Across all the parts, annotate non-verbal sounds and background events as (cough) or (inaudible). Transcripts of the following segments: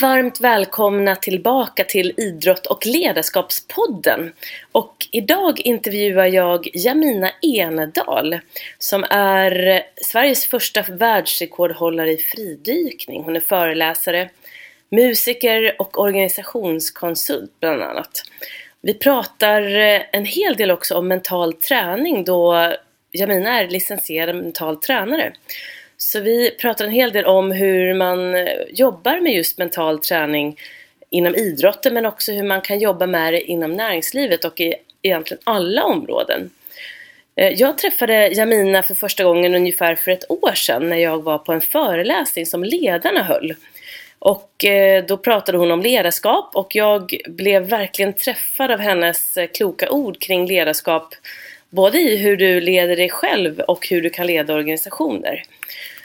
Varmt välkomna tillbaka till Idrott och ledarskapspodden. Och idag intervjuar jag Jamina Enedal som är Sveriges första världsrekordhållare i fridykning. Hon är föreläsare, musiker och organisationskonsult bland annat. Vi pratar eh, en hel del också om mental träning då Jamina är licensierad mental tränare. Så vi pratar en hel del om hur man eh, jobbar med just mental träning inom idrotten men också hur man kan jobba med det inom näringslivet och i egentligen alla områden. Eh, jag träffade Jamina för första gången ungefär för ett år sedan när jag var på en föreläsning som ledarna höll. Och eh, då pratade hon om ledarskap och jag blev verkligen träffad av hennes kloka ord kring ledarskap både i hur du leder dig själv och hur du kan leda organisationer.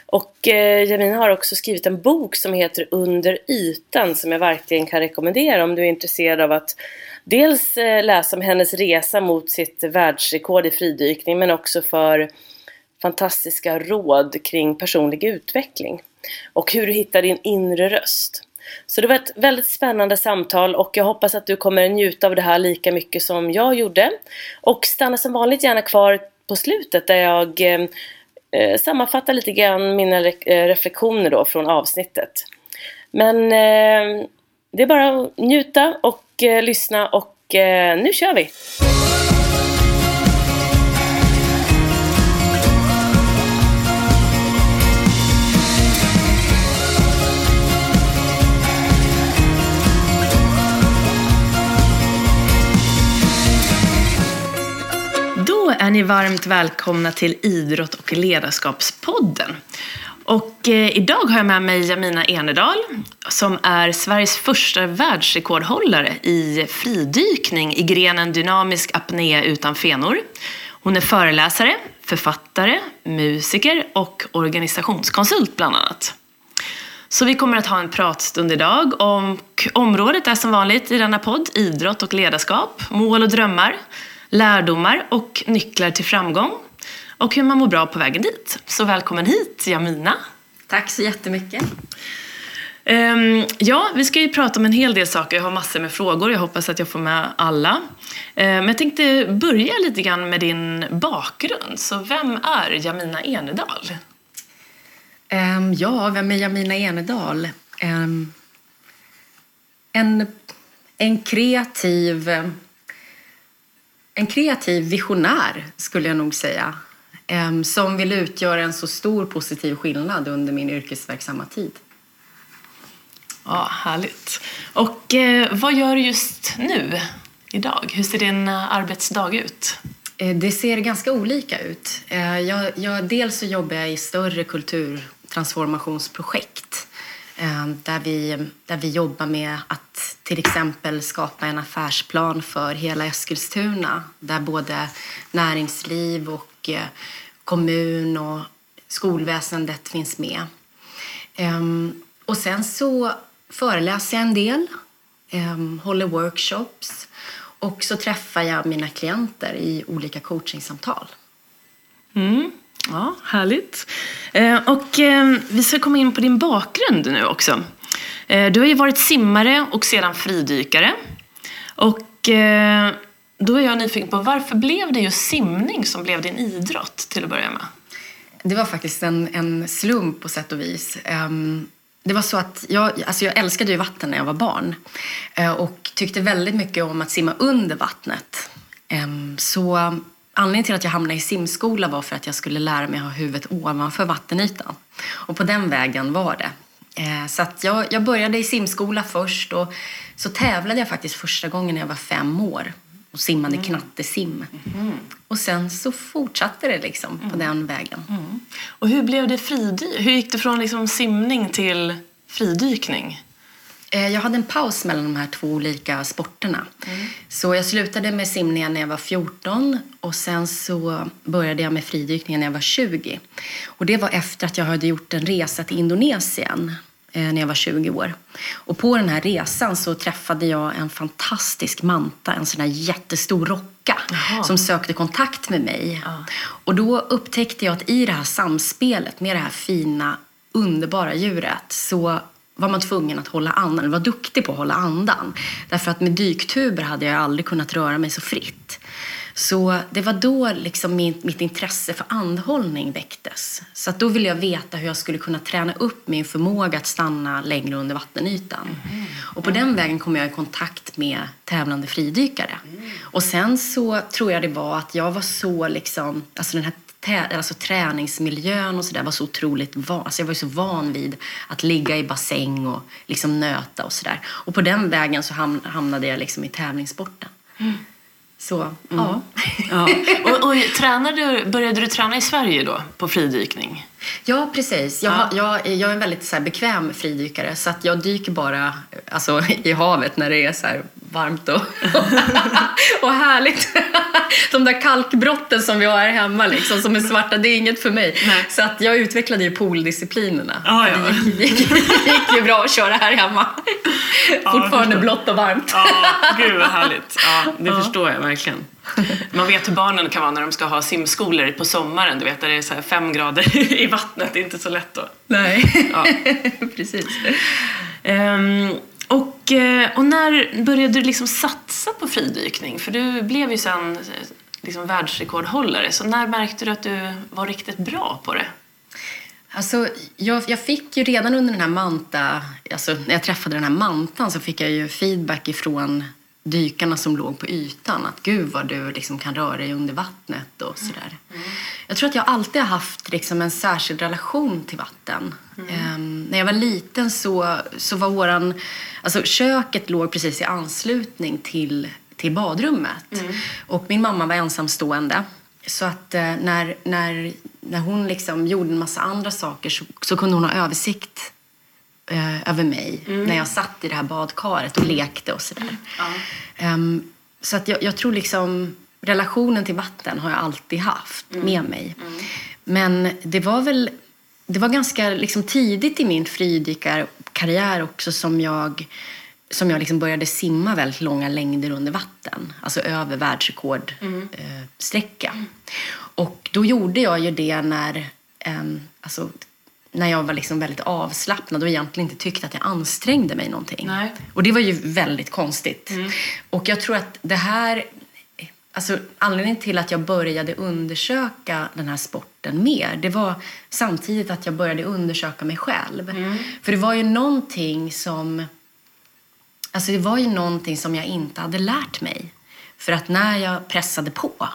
Och eh, Jamina har också skrivit en bok som heter Under ytan som jag verkligen kan rekommendera om du är intresserad av att dels eh, läsa om hennes resa mot sitt världsrekord i fridykning men också för fantastiska råd kring personlig utveckling och hur du hittar din inre röst. Så det var ett väldigt spännande samtal och jag hoppas att du kommer njuta av det här lika mycket som jag gjorde. Och stanna som vanligt gärna kvar på slutet där jag eh, eh, sammanfatta lite grann mina re eh, reflektioner då från avsnittet. Men eh, det är bara att njuta och eh, lyssna och eh, nu kör vi! Är ni varmt välkomna till Idrott och ledarskapspodden. Och eh, idag har jag med mig Jamina Enedal som är Sveriges första världsrekordhållare i fridykning i grenen dynamisk apné utan fenor. Hon är föreläsare, författare, musiker och organisationskonsult bland annat. Så vi kommer att ha en pratstund idag och området är som vanligt i denna podd idrott och ledarskap, mål och drömmar lärdomar och nycklar till framgång och hur man mår bra på vägen dit. Så välkommen hit Jamina! Tack så jättemycket! Um, ja, vi ska ju prata om en hel del saker. Jag har massor med frågor. Jag hoppas att jag får med alla. Uh, men jag tänkte börja lite grann med din bakgrund. Så vem är Jamina Enedal? Um, ja, vem är Jamina Enedal? En, en kreativ en kreativ visionär, skulle jag nog säga. Som vill utgöra en så stor positiv skillnad under min yrkesverksamma tid. Ja, härligt. Och eh, vad gör du just nu, idag? Hur ser din eh, arbetsdag ut? Eh, det ser ganska olika ut. Jag, jag, dels så jobbar jag i större kulturtransformationsprojekt Ehm, där vi, där vi jobbar med att till exempel skapa en affärsplan för hela Eskilstuna där både näringsliv och eh, kommun och skolväsendet finns med. Ehm, och sen så föreläser jag en del, ehm, håller workshops och så träffar jag mina klienter i olika coachingsamtal. Mm. Ja, härligt. Eh, och eh, vi ska komma in på din bakgrund nu också. Eh, du har ju varit simmare och sedan fridykare. Och då är jag nyfiken på varför blev det just simning som blev din idrott till att börja med? Det var faktiskt en, en slump på sätt och vis. Ehm, det var så att jag, alltså jag älskade ju vatten när jag var barn och tyckte väldigt mycket om att simma under vattnet. Ehm, så Anledningen till att jag hamnade i simskola var för att jag skulle lära mig att ha huvudet ovanför vattenytan. Och på den vägen var det. Eh, så att jag, jag började i simskola först och så tävlade jag faktiskt första gången när jag var fem år och simmade mm. knattesim. Mm. Och sen så fortsatte det liksom mm. på den vägen. Mm. Och hur blev det fridy Hur gick det från liksom simning till fridykning? Eh, jag hade en paus mellan de här två olika sporterna. Mm. Så jag slutade med simningen när jag var 14 och sen så började jag med fridykningen när jag var 20. Och det var efter att jag hade gjort en resa till Indonesien eh, när jag var 20 år. Och på den här resan så träffade jag en fantastisk manta, en sån här jättestor rocka Aha. som sökte kontakt med mig. Ja. Och då upptäckte jag att i det här samspelet med det här fina, underbara djuret så var man tvungen att hålla andan, var duktig på att hålla andan. Därför att med dyktuber hade jag aldrig kunnat röra mig så fritt. Så det var då liksom min, mitt intresse för andhållning väcktes. Så då ville jag veta hur jag skulle kunna träna upp min förmåga att stanna längre under vattenytan. Mm. Och på den vägen kom jag i kontakt med tävlande fridykare. Mm. Och sen så tror jag det var att jag var så liksom, alltså den här alltså träningsmiljön och sådär var så otroligt van. Alltså jag var så van vid att ligga i bassäng och liksom nöta och sådär. Och på den vägen så hamnade jag liksom i tävlingssporten. Mm. Så, mm. ja. ja. Och, och tränade, började du träna i Sverige då, på fridykning? Ja, precis. Jag, ja. jag, jag är en väldigt så här, bekväm fridykare så att jag dyker bara alltså, i havet när det är så här, varmt och, (laughs) och härligt. (laughs) De där kalkbrotten som vi har här hemma liksom, som är svarta, det är inget för mig. Nej. Så att jag utvecklade ju pooldisciplinerna. Ah, ja. det, gick, det gick ju bra att köra här hemma. Ah, Fortfarande blått och varmt. Ja, ah, gud vad härligt. Ja, det förstår jag verkligen. (laughs) Man vet hur barnen kan vara när de ska ha simskolor på sommaren. Du vet, där det är så fem grader (laughs) i vattnet. Det är inte så lätt då. Nej, ja. (laughs) precis. Um, och, eh, och när började du liksom satsa på fridykning? För du blev ju sen liksom världsrekordhållare. Så när märkte du att du var riktigt bra på det? Alltså, jag, jag, fick ju redan under den här Manta, alltså när jag träffade den här Mantan så fick jag ju feedback ifrån dykarna som låg på ytan. Att gud vad du liksom kan röra dig under vattnet och sådär. Mm. Jag tror att jag alltid har haft liksom en särskild relation till vatten. Mm. Um, när jag var liten så, så var våran... Alltså köket låg precis i anslutning till, till badrummet. Mm. Och min mamma var ensamstående. Så att uh, när, när, när hon liksom gjorde en massa andra saker så, så kunde hon ha översikt eh, över mig mm. när jag satt i det här badkaret och lekte och sådär. Mm. Um, så att jag, jag, tror liksom relationen till vatten har jag alltid haft mm. med mig. Mm. Men det var väl det var ganska liksom tidigt i min fridykarkarriär också som jag som jag liksom började simma väldigt långa längder under vatten. Alltså över världsrekordsträcka. Mm. Eh, och då gjorde jag ju det när eh, alltså, när jag var liksom väldigt avslappnad och egentligen inte tyckte att jag ansträngde mig någonting. Nej. Och det var ju väldigt konstigt. Mm. Och jag tror att det här... Alltså, anledningen till att jag började undersöka den här sporten mer det var samtidigt att jag började undersöka mig själv. Mm. För det var ju någonting som... Alltså det var ju någonting som jag inte hade lärt mig. För att när jag pressade på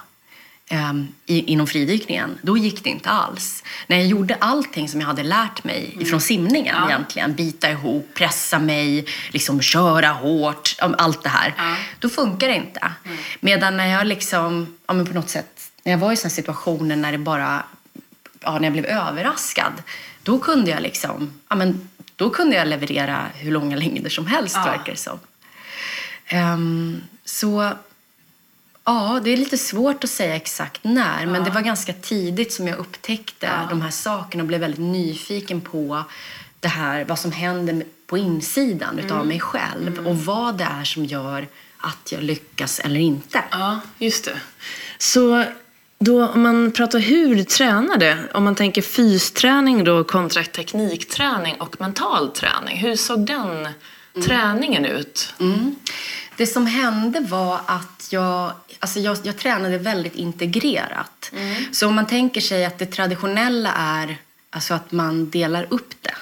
i, inom fridykningen, då gick det inte alls. När jag gjorde allting som jag hade lärt mig mm. ifrån simningen ja. egentligen, bita ihop, pressa mig, liksom köra hårt, allt det här, ja. då funkar det inte. Mm. Medan när jag liksom, ja, men på något sätt, när jag var i sådana situationer när det bara, ja, när jag blev överraskad, då kunde jag liksom, ja men då kunde jag leverera hur långa (laughs) längder som helst ja. verkar det som. Um, så Ja, det är lite svårt att säga exakt när, men det var ganska tidigt som jag upptäckte ja. de här sakerna och blev väldigt nyfiken på det här, vad som händer på insidan mm. utav mig själv mm. och vad det är som gör att jag lyckas eller inte. Ja, just det. Så då, om man pratar hur du tränade, om man tänker fysträning då kontra teknikträning och mental träning, hur såg den mm. träningen ut? Mm. Det som hände var att jag, alltså jag, jag tränade väldigt integrerat. Mm. Så om man tänker sig att det traditionella är alltså att man delar upp det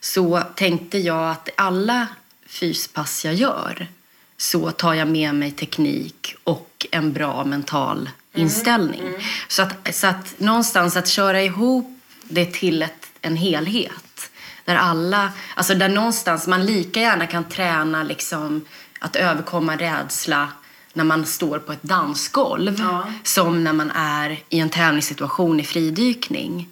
så tänkte jag att alla fyspass jag gör så tar jag med mig teknik och en bra mental mm. inställning. Mm. Så, att, så att någonstans att köra ihop det till ett, en helhet där alla, alltså där någonstans man lika gärna kan träna liksom att överkomma rädsla när man står på ett dansgolv ja. som när man är i en tävlingssituation i fridykning.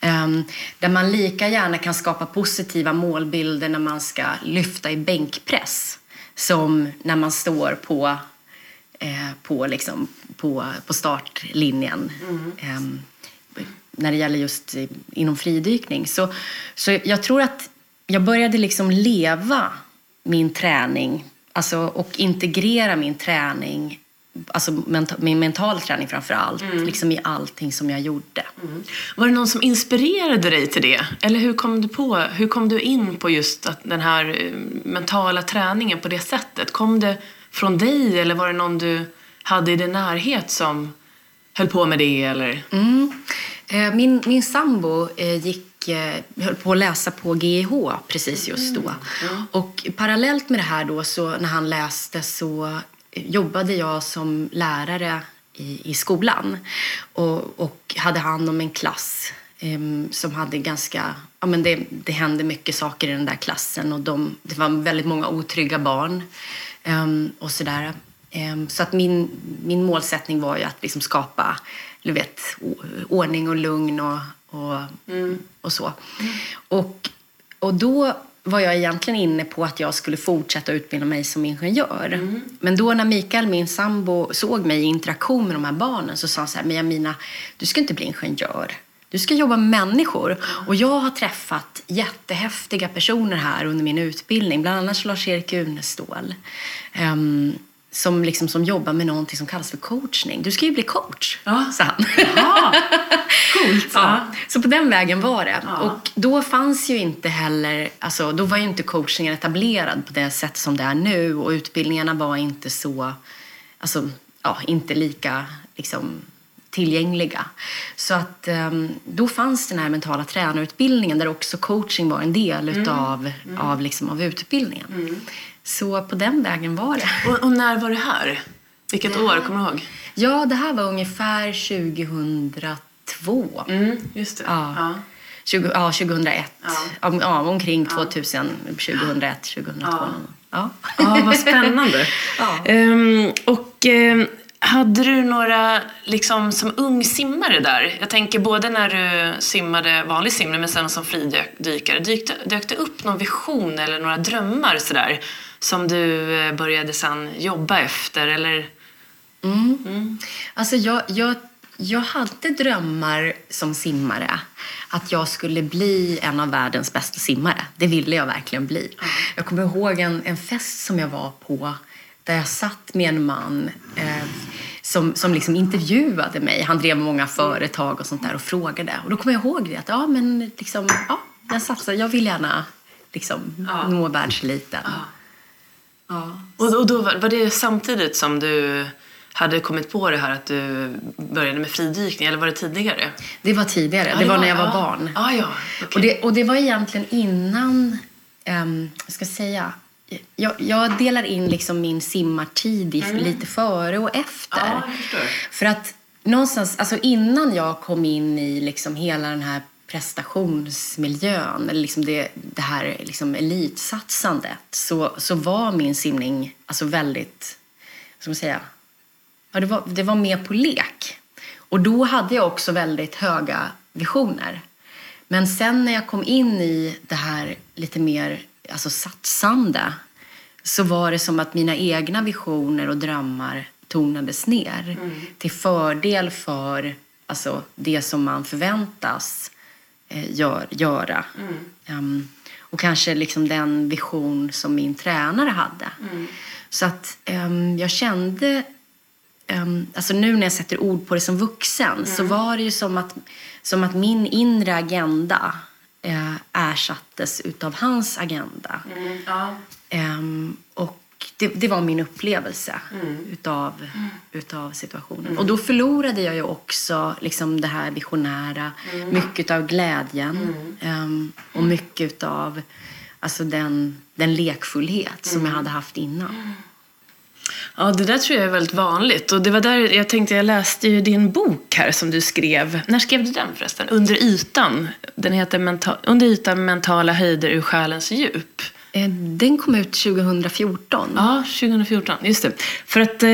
Um, där man lika gärna kan skapa positiva målbilder när man ska lyfta i bänkpress som när man står på, eh, på, liksom, på, på startlinjen. Mm. Um, när det gäller just inom fridykning. Så, så jag tror att jag började liksom leva min träning Alltså, och integrera min träning alltså menta, min mental träning framför allt, liksom i allting som jag gjorde. Var det någon som inspirerade dig till det? Eller hur kom du, på, hur kom du in på just att den här eh, mentala träningen på det sättet? Kom det från dig eller var det någon du hade i din närhet som höll på med det? Eller? Mm. Eh, Min, min sambo eh, gick, eh, höll på att läsa på GIH precis just då. Och parallellt med det här då, så när han läste så jobbade jag som lärare i, i skolan och, och hade hand om en klass em, som hade ganska... Ja, men det, det hände mycket saker i den där klassen och de, det var väldigt många otrygga barn em, och sådär. Em, så att min, min målsättning var ju att liksom skapa du vet, ordning och lugn och, och, och så. Och, och då var jag egentligen inne på att jag skulle fortsätta utbilda mig som ingenjör. Men då när Mikael, min sambo, såg mig i interaktion med de här barnen så sa han så här, men Jamina, du ska inte bli ingenjör. Du ska jobba med människor. Och jag har träffat jättehäftiga personer här under min utbildning. Bland annat Lars-Erik Unestål. ehm, som, liksom, som jobbar med någonting som kallas för coachning. Du ska ju bli coach, Ja. sa han. (laughs) Ja, coolt! Ja, så på den vägen var det. Och då fanns ju inte heller, alltså då var ju inte coachingen etablerad på det sätt som det är nu och utbildningarna var inte så, alltså ja, inte lika liksom tillgängliga. Så att ehm, då fanns den här mentala tränarutbildningen där också coaching var en del utav, Av, liksom, av utbildningen. Så på den vägen var det. Och, och när var det här? Vilket år, kommer du ihåg? Ja, det här var ungefär 2002. Mm, just det. Ja. Ja. 20, ja, 2001. Ja. Ja, omkring 2000, 2001, 2002. Ja. Ja. Vad spännande. (laughs) Ja. Ehm, och ehm, hade du några, liksom som ung simmare där, jag tänker både när du simmade vanlig simning men sen som fridykare, dykte, dök det upp någon vision eller några drömmar sådär som du eh, började sen jobba efter eller? Mm. Alltså jag, jag, jag hade drömmar som simmare. Att jag skulle bli en av världens bästa simmare. Det ville jag verkligen bli. Jag kommer ihåg en, en fest som jag var på där jag satt med en man eh, som, som liksom intervjuade mig. Han drev många företag och sånt där och frågade. Och då kommer jag ihåg det att ja, men liksom, ja, jag satsar. Jag vill gärna liksom, Ja. nå världseliten. Ja. Och, och då var, var det samtidigt som du hade kommit på det här att du började med fridykning eller var det tidigare? Det var tidigare. Ja, det var när jag var ja. barn. Ah, ja, okej. Och, det, och det var egentligen innan, um, jag ska säga, jag, jag delar in liksom min simmartid i lite före och efter. Mm. Ja, förstår. För att någonstans, alltså innan jag kom in i liksom hela den här prestationsmiljön, eller liksom det, det här liksom elitsatsandet, så, så var min simning alltså väldigt, vad ska man säga, ja, det, var, det var mer på lek. Och då hade jag också väldigt höga visioner. Men sen när jag kom in i det här lite mer alltså satsande så var det som att mina egna visioner och drömmar tonades ner till fördel för alltså, det som man förväntas gör, göra. Ehm, och kanske liksom den vision som min tränare hade. Så att ehm, jag kände Um, alltså nu när jag sätter ord på det som vuxen så var det ju som att, som att min inre agenda eh, ersattes utav hans agenda. ja. Ehm, och det, det var min upplevelse utav, utav situationen. Och då förlorade jag ju också liksom det här visionära, mycket av glädjen ehm, och mycket utav alltså den, den lekfullhet som jag hade haft innan. Ja, det där tror jag är väldigt vanligt. Och det var där jag tänkte, jag läste ju din bok här som du skrev. När skrev du den förresten? Under ytan. Den heter Menta- Under ytan mentala höjder ur själens djup. Eh, Den kom ut 2014. Ja, 2014. Just det. För att eh,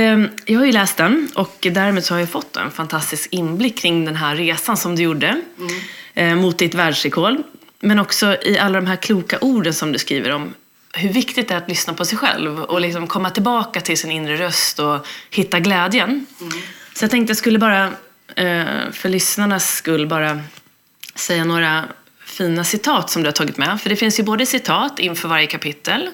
jag har ju läst den och därmed så har jag fått en fantastisk inblick kring den här resan som du gjorde eh, mot ditt världsrekord. Men också i alla de här kloka orden som du skriver om hur viktigt det är att lyssna på sig själv och liksom komma tillbaka till sin inre röst och hitta glädjen. Så jag tänkte jag skulle bara, eh, för lyssnarnas skull, bara säga några fina citat som du har tagit med. För det finns ju både citat inför varje kapitel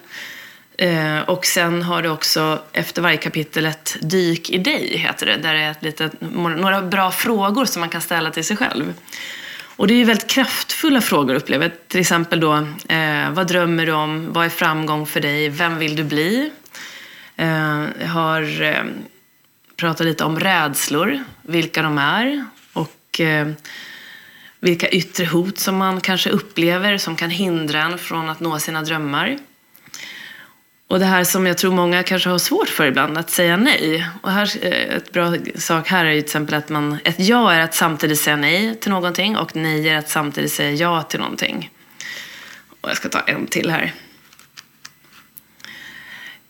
eh, och sen har du också efter varje kapitel ett dyk i dig, heter det. Där det är ett litet, några bra frågor som man kan ställa till sig själv. Och det är ju väldigt kraftfulla frågor upplever jag. Till exempel då, eh, vad drömmer du om? Vad är framgång för dig? Vem vill du bli? Eh, jag har eh, pratat lite om rädslor, vilka de är. Och eh, vilka yttre hot som man kanske upplever som kan hindra en från att nå sina drömmar. Och det här som jag tror många kanske har svårt för ibland, att säga nej. Och här, eh, ett bra sak här är ju till exempel att man, ett ja är att samtidigt säga nej till någonting och nej är att samtidigt säga ja till någonting. Och jag ska ta en till här.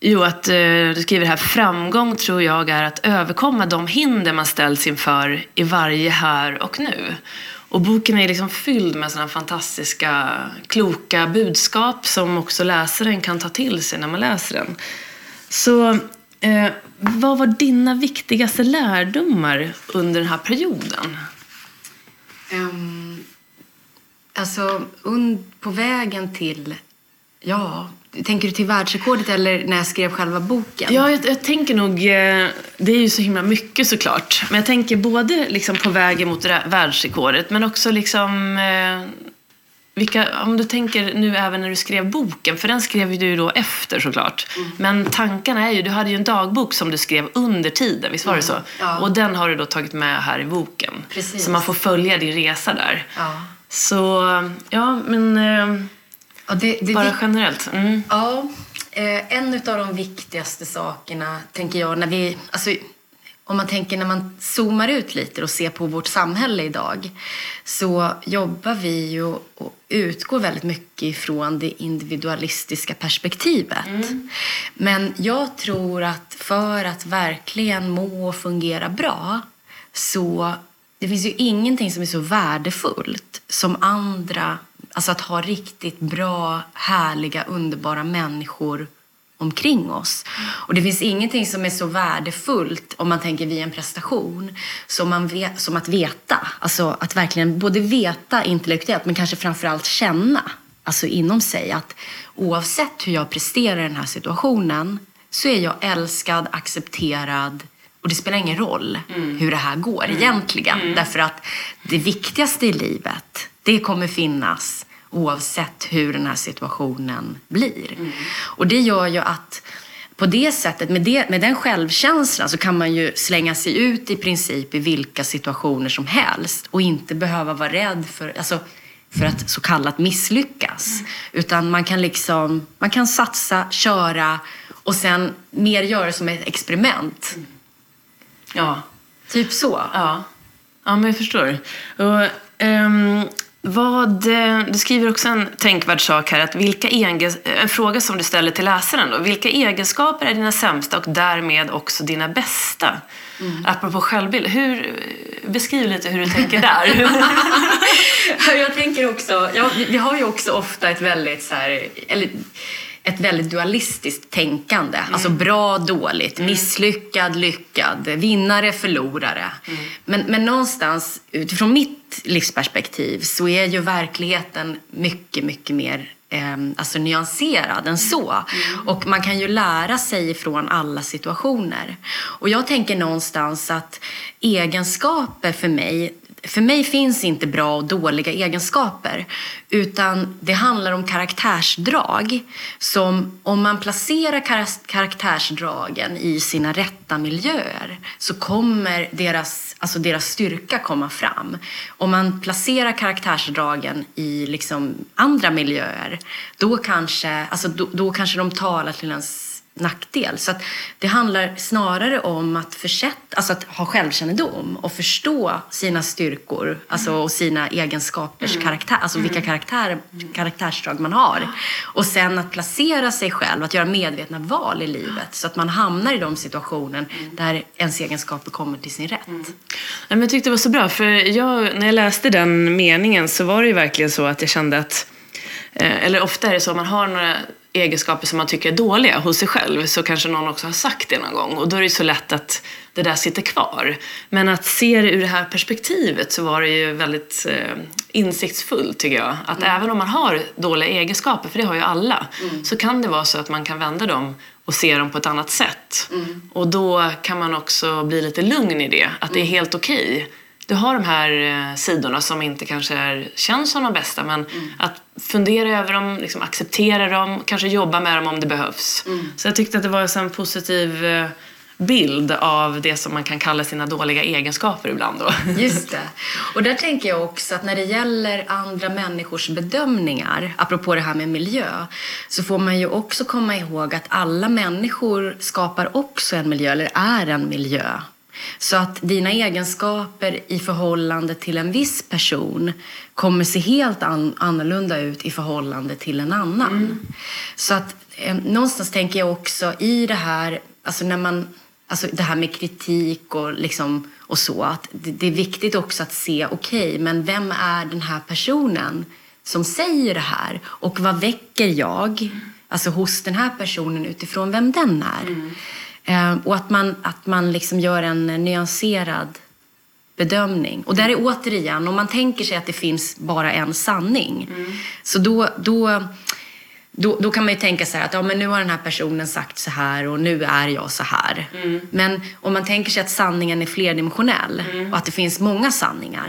Jo, att eh, du skriver här, framgång tror jag är att överkomma de hinder man ställs inför i varje här och nu. Och boken är liksom fylld med sådana fantastiska, kloka budskap som också läsaren kan ta till sig när man läser den. Så eh, vad var dina viktigaste lärdomar under den här perioden? Um, alltså, på vägen till, ja, Tänker du till världsrekordet eller när jag skrev själva boken? Ja, jag, jag, tänker nog... Eh, det är ju så himla mycket såklart. Men jag tänker både liksom på vägen mot världsrekordet men också liksom... Eh, vilka, om du tänker nu även när du skrev boken, för den skrev du då efter såklart. Mm. Men tankarna är ju, du hade ju en dagbok som du skrev under tiden, visst var mm. det så? Ja. Och den har du då tagit med här i boken. Precis. Så man får följa din resa där. Ja. Så, ja men... Ja, det, det, Bara generellt? Mm. Ja. Eh, en av de viktigaste sakerna, tänker jag, när vi... Alltså, om man tänker när man zoomar ut lite och ser på vårt samhälle idag så jobbar vi ju och utgår väldigt mycket ifrån det individualistiska perspektivet. Mm. Men jag tror att för att verkligen må och fungera bra så det finns ju ingenting som är så värdefullt som andra Alltså att ha riktigt bra, härliga, underbara människor omkring oss. Och det finns ingenting som är så värdefullt om man tänker via en prestation som, man vet, som att veta. Alltså att verkligen både veta intellektuellt men kanske framförallt känna alltså inom sig att oavsett hur jag presterar i den här situationen så är jag älskad, accepterad och det spelar ingen roll mm. hur det här går mm. egentligen. Mm. Därför att det viktigaste i livet, det kommer finnas oavsett hur den här situationen blir. Mm. Och det gör ju att på det sättet, med, det, med den självkänslan så kan man ju slänga sig ut i princip i vilka situationer som helst och inte behöva vara rädd för, alltså, för att så kallat misslyckas. Mm. Utan man kan liksom, man kan satsa, köra och sen mer göra det som ett experiment. Mm. Ja. Typ så. Ja, ja men jag förstår. Och, um vad, eh, du skriver också en tänkvärd sak här, att vilka egen, en fråga som du ställer till läsaren. Då. Vilka egenskaper är dina sämsta och därmed också dina bästa? Mm. Apropå självbild, hur, beskriv lite hur du tänker där. (laughs) jag tänker också, ja, vi har ju också ofta ett väldigt så här, eller, ett väldigt dualistiskt tänkande. Mm. Alltså bra, dåligt, mm. misslyckad, lyckad, vinnare, förlorare. Mm. Men, men någonstans utifrån mitt livsperspektiv så är ju verkligheten mycket, mycket mer eh, alltså nyanserad än så. Mm. Och man kan ju lära sig från alla situationer. Och jag tänker någonstans att egenskaper för mig för mig finns inte bra och dåliga egenskaper utan det handlar om karaktärsdrag som om man placerar karaktärsdragen i sina rätta miljöer så kommer deras, alltså deras styrka komma fram. Om man placerar karaktärsdragen i liksom andra miljöer då kanske, alltså då, då kanske de talar till ens nackdel. Så det handlar snarare om att, försätta, alltså att ha självkännedom och förstå sina styrkor alltså, och sina egenskapers mm. karaktär, alltså vilka mm. karaktär, karaktärsdrag man har. Och sen att placera sig själv, att göra medvetna val i livet så att man hamnar i de situationer där ens egenskaper kommer till sin rätt. Mm. men jag tyckte det var så bra, för jag, när jag läste den meningen så var det ju verkligen så att jag kände att, eh, eller ofta är det så, man har några egenskaper som man tycker är dåliga hos sig själv så kanske någon också har sagt det någon gång och då är det så lätt att det där sitter kvar. Men att se det ur det här perspektivet så var det ju väldigt eh, insiktsfullt tycker jag. Att mm. även om man har dåliga egenskaper, för det har ju alla, mm. så kan det vara så att man kan vända dem och se dem på ett annat sätt. Mm. Och då kan man också bli lite lugn i det, att det är mm. helt okej. Okay du har de här eh, sidorna som inte kanske är, känns som de bästa men mm. att fundera över dem, liksom acceptera dem, kanske jobba med dem om det behövs. Mm. Så jag tyckte att det var en positiv eh, bild av det som man kan kalla sina dåliga egenskaper ibland. Då. Just det. (laughs) Och där tänker jag också att när det gäller andra människors bedömningar, apropå det här med miljö, så får man ju också komma ihåg att alla människor skapar också en miljö, eller är en miljö. Så att dina egenskaper i förhållande till en viss person kommer se helt an annorlunda ut i förhållande till en annan. Mm. Så att eh, någonstans tänker jag också i det här, alltså när man, alltså det här med kritik och liksom och så, att det, det är viktigt också att se, okej, okay, men vem är den här personen som säger det här? Och vad väcker jag, alltså hos den här personen utifrån vem den är? Mm. Eh, och att man, att man liksom gör en nyanserad bedömning. Och där är återigen, om man tänker sig att det finns bara en sanning, mm. så då, då, då, då, kan man ju tänka sig att ja, men nu har den här personen sagt så här och nu är jag så här. Mm. Men om man tänker sig att sanningen är flerdimensionell mm. och att det finns många sanningar.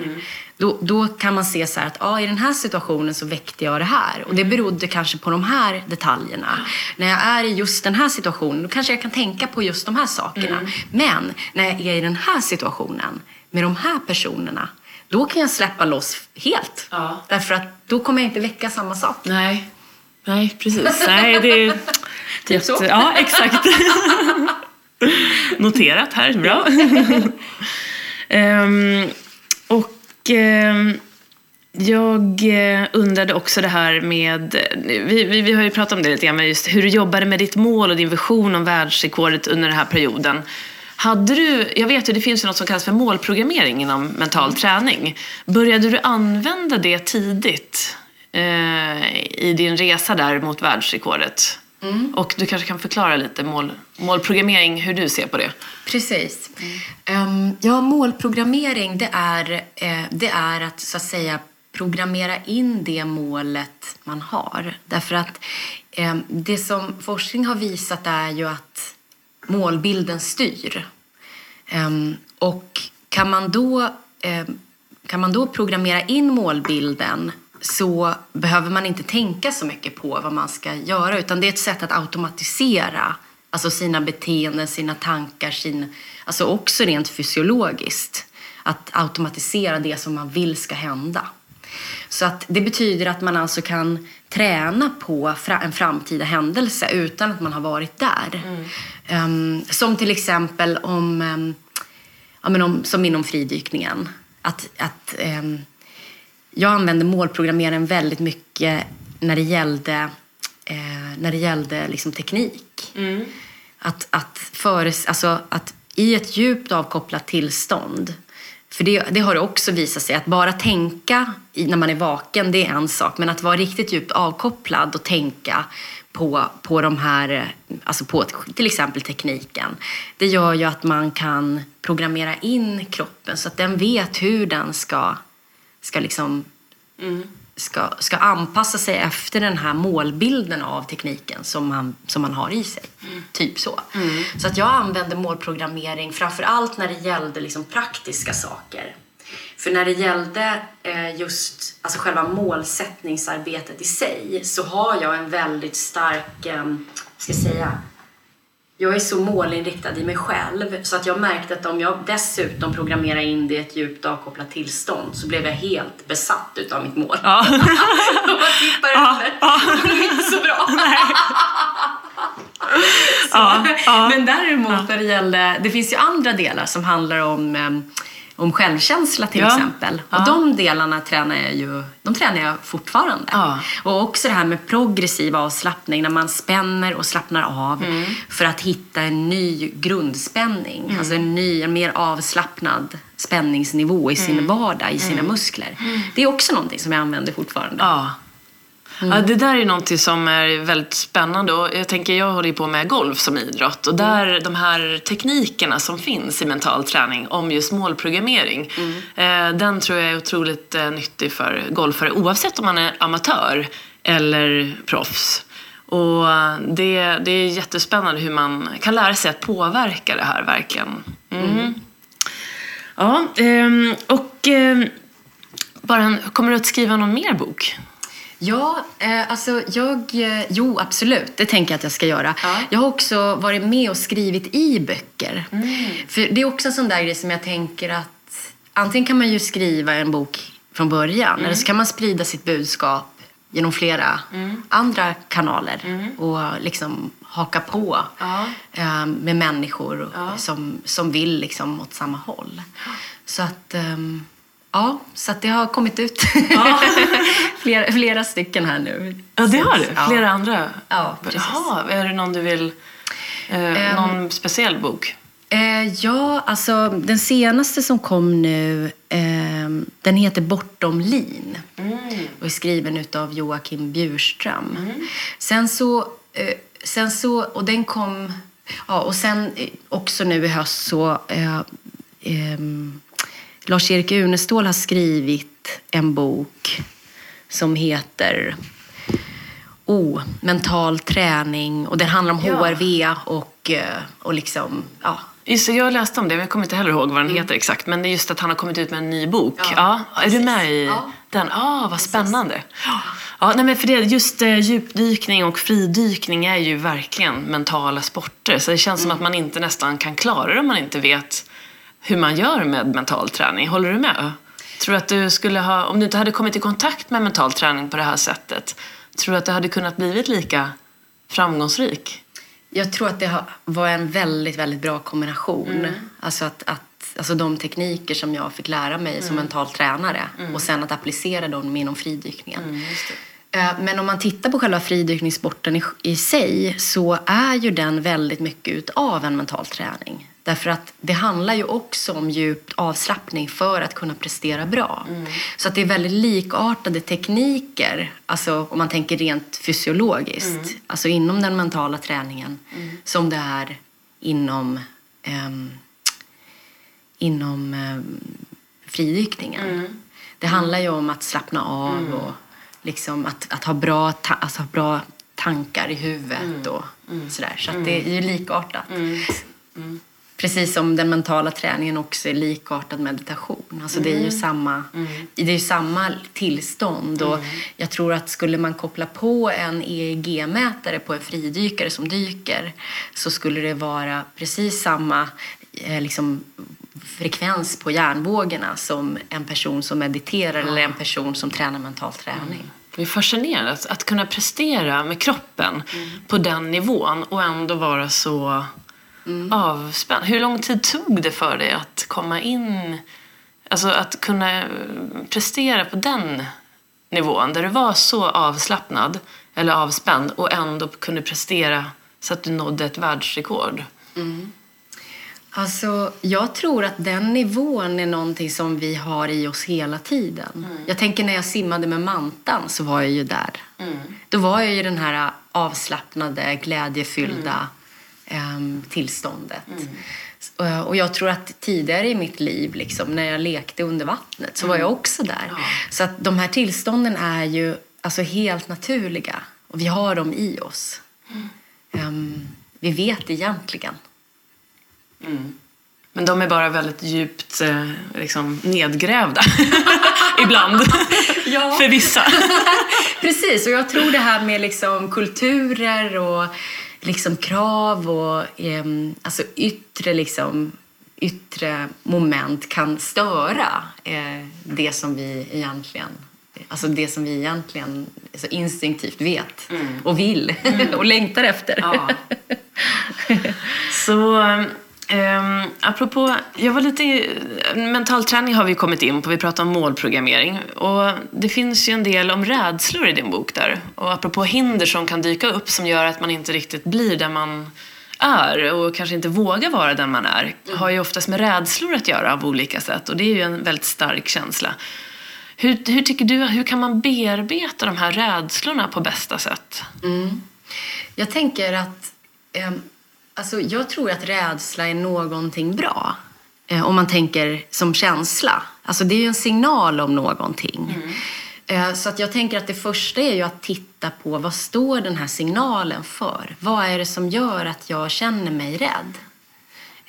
Då, då kan man se så att ah, i den här situationen så väckte jag det här. Och det berodde kanske på de här detaljerna. När jag är i just den här situationen då kanske jag kan tänka på just de här sakerna. Mm. Men när jag är i den här situationen med de här personerna då kan jag släppa loss helt. Ja. Därför att då kommer jag inte väcka samma sak. Nej, Nej precis. Nej, det är... (laughs) typ så. Ja, exakt. (laughs) Noterat här, bra. um, (laughs) Ehm, eh, jag undrade också det här med, vi, vi, vi har ju pratat om det lite grann, men just hur du jobbade med ditt mål och din vision om världsrekordet under den här perioden. Hade du, jag vet ju det finns ju något som kallas för målprogrammering inom mental träning. Började du använda det tidigt eh, i din resa där mot världsrekordet? Mm. Och du kanske kan förklara lite mål, målprogrammering, hur du ser på det? Precis. Mm. Um, ja, målprogrammering det är, eh, det är att så att säga programmera in det målet man har. Därför att eh, det som forskning har visat är ju att målbilden styr. Um, och kan man då eh, kan man då programmera in målbilden så behöver man inte tänka så mycket på vad man ska göra utan det är ett sätt att automatisera alltså sina beteenden, sina tankar, sin, alltså också rent fysiologiskt. Att automatisera det som man vill ska hända. Så att det betyder att man alltså kan träna på en framtida händelse utan att man har varit där. Mm. Um, som till exempel om, um, ja, men om, som inom fridykningen. Att, att um, jag använde målprogrammeringen väldigt mycket när det gällde, eh, när det gällde liksom teknik. Mm. Att, att, föres, alltså, att i ett djupt avkopplat tillstånd för det, det, har också visat sig att bara tänka i, när man är vaken, det är en sak. Men att vara riktigt djupt avkopplad och tänka på, på de här, alltså på till exempel tekniken. Det gör ju att man kan programmera in kroppen så att den vet hur den ska ska liksom mm. ska, ska anpassa sig efter den här målbilden av tekniken som man, som man har i sig. Mm. Typ så. Mm. Så att jag använde målprogrammering framför allt när det gällde liksom praktiska saker. För när det gällde eh, just alltså själva målsättningsarbetet i sig så har jag en väldigt stark, eh, ska jag säga, jag är så målinriktad i mig själv så att jag märkte att om jag dessutom programmerar in det i ett djupt avkopplat tillstånd så blev jag helt besatt utav mitt mål. Ja. (laughs) tippar ja, över. Ja. (laughs) det är inte så bra. (laughs) så, ja, ja. Men däremot när det gällde, det finns ju andra delar som handlar om um, om självkänsla till ja. exempel. Och de delarna tränar jag ju de tränar jag fortfarande. Ja. Och också det här med progressiv avslappning när man spänner och slappnar av mm. för att hitta en ny grundspänning. Mm. Alltså en ny, en mer avslappnad spänningsnivå i sin mm. vardag, i sina mm. muskler. Mm. Det är också någonting som jag använder fortfarande. Ja. Ja, det där är någonting som är väldigt spännande. Och jag tänker, jag håller ju på med golf som idrott och där de här teknikerna som finns i mental träning om just målprogrammering, eh, den tror jag är otroligt eh, nyttig för golfare oavsett om man är amatör eller proffs. Och det, det är jättespännande hur man kan lära sig att påverka det här verkligen. Mm. Ja, ehm, och ehm, bara kommer du att skriva någon mer bok? Ja, eh, alltså jag... Eh, jo, absolut. Det tänker jag att jag ska göra. Ja. Jag har också varit med och skrivit i böcker. För det är också en sån där grej som jag tänker att antingen kan man ju skriva en bok från början eller så kan man sprida sitt budskap genom flera andra kanaler och liksom haka på Ja. eh, med människor som, som vill liksom åt samma håll. Så att, ehm, ja, så det har kommit ut (laughs) flera, flera stycken här nu. Ja, det har du. Ja. Flera andra? Ja, precis. Jaha, är det någon du vill... Eh, någon speciell bok? Eh, ja, alltså den senaste som kom nu, ehm, den heter Bortom lin och är skriven av Joakim Bjurström. Sen så, eh, sen så, och den kom, ja och sen eh, också nu i höst så, eh, ehm, Lars-Erik Unestål har skrivit en bok som heter Oh, mental träning och den handlar om Ja. HRV och, eh, och liksom, ja. Just jag läste om det, men jag kommer inte heller ihåg vad den heter exakt. Men det är just att han har kommit ut med en ny bok. Ja, Ja, är du med i Ja. den? Ja, vad spännande. Ja, nej, men för det, just eh, djupdykning och fridykning är ju verkligen mentala sporter. Så det känns som att man inte nästan kan klara det om man inte vet hur man gör med mental träning. Håller du med? Tror att du skulle ha, om du inte hade kommit i kontakt med mental träning på det här sättet, tror du att du hade kunnat blivit lika framgångsrik? Jag tror att det var en väldigt, väldigt bra kombination. Alltså att, att alltså de tekniker som jag fick lära mig som mental tränare och sen att applicera dem inom fridykningen. Eh, Men om man tittar på själva fridykningssporten i, i sig så är ju den väldigt mycket utav en mental träning. Därför att det handlar ju också om djup avslappning för att kunna prestera bra. Så att det är väldigt likartade tekniker, alltså om man tänker rent fysiologiskt, alltså inom den mentala träningen, som det är inom, ehm, inom ehm, fridykningen. Det handlar ju om att slappna av och liksom att, att ha bra, ta, alltså bra tankar i huvudet och sådär. Så att det är ju likartat. Precis som den mentala träningen också är likartad meditation. Alltså det är ju samma, det är ju samma tillstånd. Och jag tror att skulle man koppla på en EEG-mätare på en fridykare som dyker så skulle det vara precis samma eh, liksom, frekvens på hjärnvågorna som en person som mediterar eller en person som tränar mental träning. Det är fascinerande att, att kunna prestera med kroppen på den nivån och ändå vara så avspänd. Hur lång tid tog det för dig att komma in, alltså att kunna eh, prestera på den nivån där du var så avslappnad eller avspänd och ändå kunde prestera så att du nådde ett världsrekord? Alltså, jag tror att den nivån är någonting som vi har i oss hela tiden. Jag tänker när jag simmade med mantan så var jag ju där. Då var jag i den här avslappnade, glädjefyllda ehm, tillståndet. Och- Och jag tror att tidigare i mitt liv, liksom, när jag lekte under vattnet, så var jag också där. Så att de här tillstånden är ju alltså, helt naturliga. Och vi har dem i oss. Ehm, vi vet egentligen. Men de är bara väldigt djupt eh, liksom, nedgrävda (laughs) ibland. (laughs) Ja. För vissa. (laughs) Precis, och jag tror det här med liksom kulturer och liksom krav och ehm, alltså yttre, liksom, yttre moment kan störa eh, det som vi egentligen Alltså det som vi egentligen alltså instinktivt vet och vill (laughs) och längtar efter. Ja. (laughs) Så um, apropå, jag var lite, mental träning har vi kommit in på, vi pratar om målprogrammering. Och det finns ju en del om rädslor i din bok där. Och apropå hinder som kan dyka upp som gör att man inte riktigt blir där man är och kanske inte vågar vara den man är, har ju oftast med rädslor att göra av olika sätt. Och det är ju en väldigt stark känsla. Hur, hur tycker du, hur kan man bearbeta de här rädslorna på bästa sätt? Mm. Jag tänker att, eh, alltså jag tror att rädsla är någonting bra. Eh, om man tänker som känsla. Alltså det är ju en signal om någonting. Mm. Eh, så att jag tänker att det första är ju att titta på vad står den här signalen för? Vad är det som gör att jag känner mig rädd?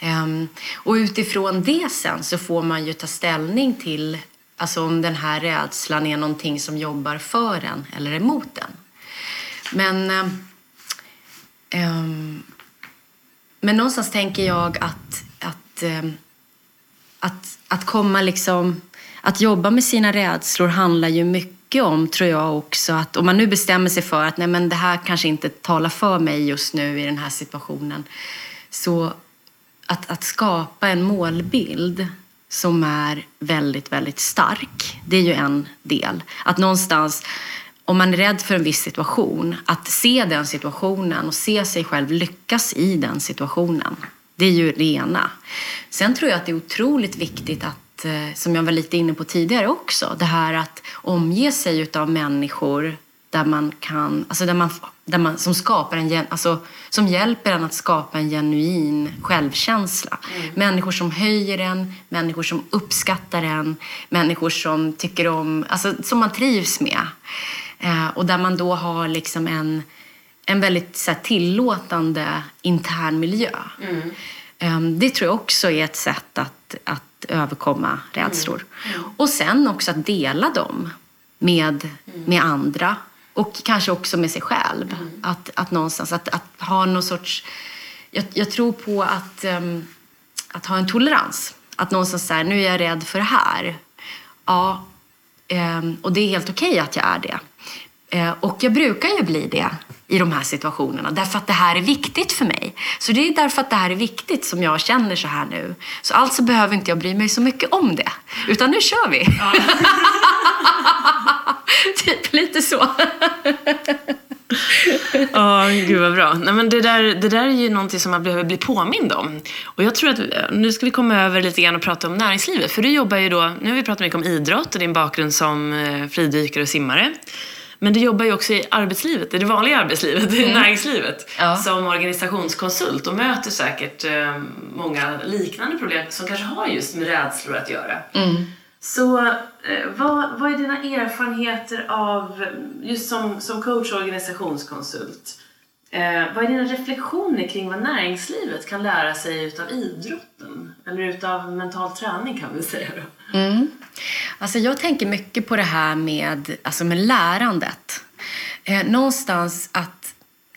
Um, och utifrån det sen så får man ju ta ställning till alltså om den här rädslan är någonting som jobbar för en eller emot en. Men, um, men någonstans tänker jag att, att, ehm, att, att komma liksom att jobba med sina rädslor handlar ju mycket om, tror jag också, att om man nu bestämmer sig för att nej men det här kanske inte talar för mig just nu i den här situationen. Så att, att skapa en målbild som är väldigt, väldigt stark, det är ju en del. Att någonstans, om man är rädd för en viss situation, att se den situationen och se sig själv lyckas i den situationen. Det är ju det ena. Sen tror jag att det är otroligt viktigt att Eh, som jag var lite inne på tidigare också, det här att omge sig av människor där man kan, alltså där man, där man, som, skapar en, alltså, som hjälper en att skapa en genuin självkänsla. Mm. Människor som höjer en, människor som uppskattar en, människor som tycker om, alltså som man trivs med. Eh, och där man då har liksom en, en väldigt så här, tillåtande intern miljö. Mm. Eh, det tror jag också är ett sätt att, att överkomma rädslor. Mm. Mm. Och sen också att dela dem med, mm. med andra och kanske också med sig själv. Mm. Att, att någonstans att, att ha någon sorts... Jag, jag tror på att, um, att ha en tolerans. Att någonstans säga, nu är jag rädd för det här. Ja, um, och det är helt okej okay att jag är det. Uh, och jag brukar ju bli det i de här situationerna. Därför att det här är viktigt för mig. Så det är därför att det här är viktigt som jag känner så här nu. Så alltså behöver inte jag bry mig så mycket om det. Utan nu kör vi! Ja. (laughs) typ lite så. (laughs) Ja, oh, gud vad bra. Nej, men det, där, det där är ju någonting som man behöver bli påmind om. Och jag tror att nu ska vi komma över lite grann och prata om näringslivet. För du jobbar ju då, nu har vi pratat mycket om idrott och din bakgrund som eh, fridykare och simmare. Men du jobbar ju också i arbetslivet, i det vanliga arbetslivet, mm. i näringslivet, ja. som organisationskonsult och möter säkert eh, många liknande problem som kanske har just med rädslor att göra. Mm. Så eh, vad, vad är dina erfarenheter av, just som, som coach och organisationskonsult, Eh, vad är dina reflektioner kring vad näringslivet kan lära sig utav idrotten? Eller utav mental träning kan vi säga då? Mm. Alltså jag tänker mycket på det här med, alltså med lärandet. Eh, någonstans att,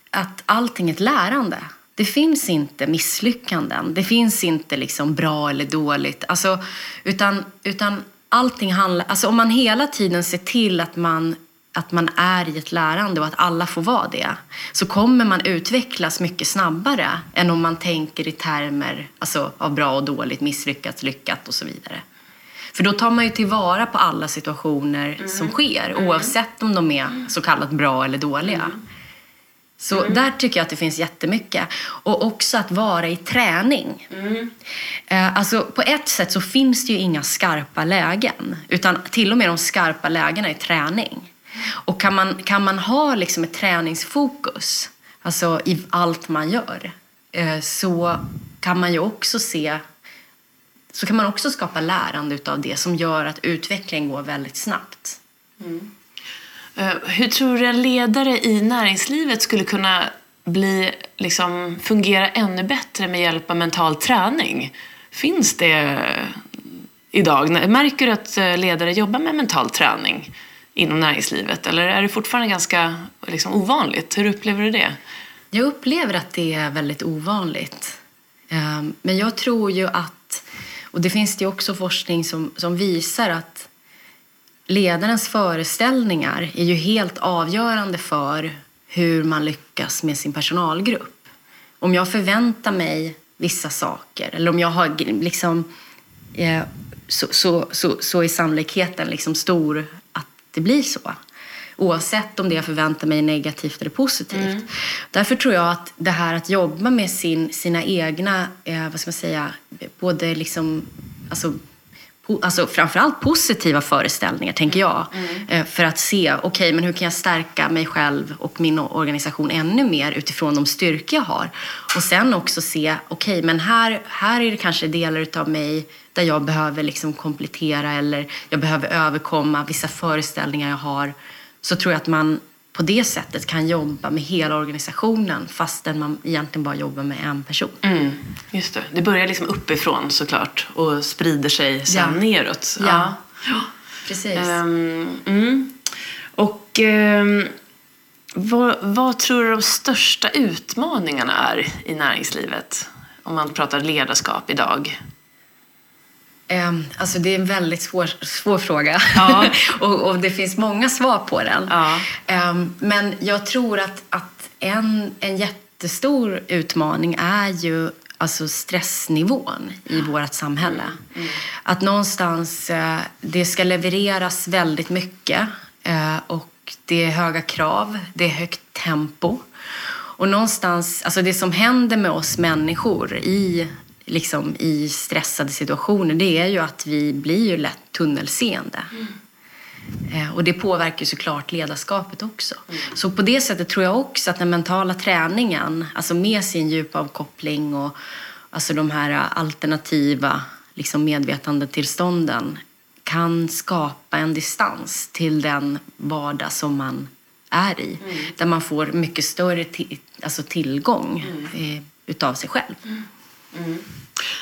att allting är ett lärande. Det finns inte misslyckanden. Det finns inte liksom bra eller dåligt. Alltså, utan, utan allting handlar... Alltså om man hela tiden ser till att man att man är i ett lärande och att alla får vara det så kommer man utvecklas mycket snabbare än om man tänker i termer alltså, av bra och dåligt, misslyckat, lyckat och så vidare. För då tar man ju tillvara på alla situationer mm. som sker mm. oavsett om de är så kallat bra eller dåliga. Mm. Så mm. där tycker jag att det finns jättemycket. Och också att vara i träning. Mm. Eh, alltså, på ett sätt så finns det ju inga skarpa lägen. Utan till och med de skarpa lägena är träning. Och kan man, kan man ha liksom ett träningsfokus alltså i allt man gör eh, så kan man ju också se så kan man också skapa lärande av det som gör att utvecklingen går väldigt snabbt. Mm. Eh, hur tror du en ledare i näringslivet skulle kunna bli, liksom, fungera ännu bättre med hjälp av mental träning? Finns det idag? Märker du att eh, ledare jobbar med mental träning? Inom näringslivet? Eller är det fortfarande ganska liksom, ovanligt? Hur upplever du det? Jag upplever att det är väldigt ovanligt. Ehm, men jag tror ju att, och det finns det också forskning som, som visar att ledarens föreställningar är ju helt avgörande för hur man lyckas med sin personalgrupp. Om jag förväntar mig vissa saker eller om jag har liksom eh, så, så, så, så är sannolikheten liksom stor det blir så. Oavsett om det jag förväntar mig är negativt eller positivt. Mm. Därför tror jag att det här att jobba med sin, sina egna, eh, vad ska man säga, både liksom, alltså, alltså framförallt positiva föreställningar, tänker jag. Eh, För att se, okej, men hur kan jag stärka mig själv och min organisation ännu mer utifrån de styrkor jag har? Och sen också se, okej, men här, här är det kanske delar utav mig där jag behöver liksom komplettera eller jag behöver överkomma vissa föreställningar jag har. Så tror jag att man på det sättet kan jobba med hela organisationen fastän man egentligen bara jobbar med en person. Mm, just det. Det börjar liksom uppifrån såklart och sprider sig sen Ja. neråt. Ja. Precis. Ehm, mm. Och ehm, vad, vad tror du de största utmaningarna är i näringslivet? Om man pratar ledarskap idag. Ehm, alltså det är en väldigt svår, svår fråga. Ja. (laughs) och, och det finns många svar på den. Ja. Ehm, men jag tror att, att en, en jättestor utmaning är ju alltså stressnivån i vårt samhälle. Att någonstans, eh, det ska levereras väldigt mycket eh, och det är höga krav, det är högt tempo. Och någonstans, alltså det som händer med oss människor i, liksom, i stressade situationer, det är ju att vi blir ju lätt tunnelseende. Eh, Och det påverkar såklart ledarskapet också. Så på det sättet tror jag också att den mentala träningen, alltså med sin djupavkoppling och alltså de här alternativa liksom medvetandetillstånden kan skapa en distans till den vardag som man är i. Där man får mycket större alltså tillgång eh, utav sig själv.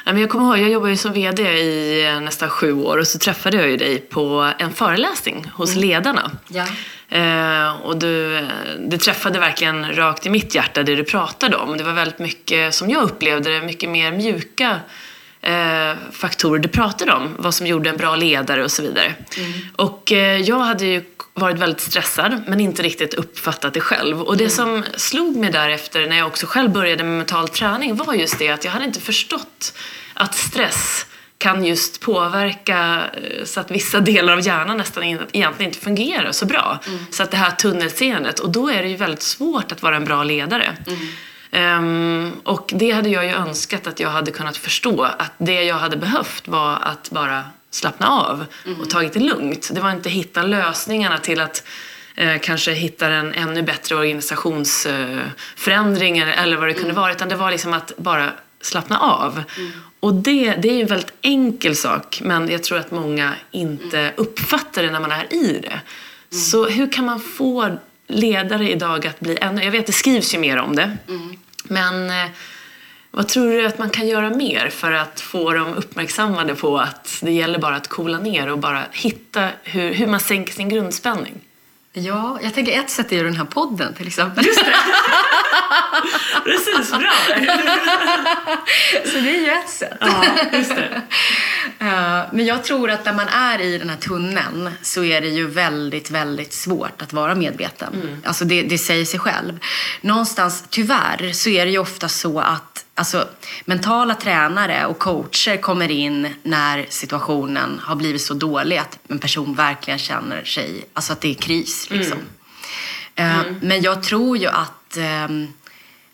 Men jag kommer ihåg, jag jobbade ju som VD i nästan sju år och så träffade jag ju dig på en föreläsning hos ledarna. Ja. Eh, och du, det träffade verkligen rakt i mitt hjärta det du pratade om. Det var väldigt mycket, som jag upplevde det, mycket mer mjuka eh, faktorer du pratade om. Vad som gjorde en bra ledare och så vidare. Och eh, jag hade ju varit väldigt stressad men inte riktigt uppfattat det själv. Och det som slog mig därefter när jag också själv började med mental träning var just det att jag hade inte förstått att stress kan just påverka eh, så att vissa delar av hjärnan nästan egentligen inte fungerar så bra. Så att det här tunnelseendet, och då är det ju väldigt svårt att vara en bra ledare. Ehm, och det hade jag ju önskat att jag hade kunnat förstå. Att det jag hade behövt var att bara slappna av och tagit det lugnt. Det var inte hitta lösningarna till att eh, kanske hitta en ännu bättre organisationsförändring eller, eller vad det kunde vara. Utan det var liksom att bara slappna av. Och det, det är ju en väldigt enkel sak men jag tror att många inte uppfattar det när man är i det. Så hur kan man få ledare idag att bli ännu... Jag vet, det skrivs ju mer om det. Men eh, vad tror du att man kan göra mer för att få dem uppmärksammade på att det gäller bara att coola ner och bara hitta hur, hur man sänker sin grundspänning? Ja, jag tänker ett sätt är ju den här podden till exempel. (laughs) Precis, bra! (laughs) Så det är ju ett sätt. ja, just det. (laughs) Eh, Men jag tror att när man är i den här tunneln så är det ju väldigt, väldigt svårt att vara medveten. Alltså det, det säger sig själv. Någonstans, tyvärr, så är det ju ofta så att alltså, mentala tränare och coacher kommer in när situationen har blivit så dålig att en person verkligen känner sig, alltså att det är kris. Liksom. Eh, Men jag tror ju att ehm,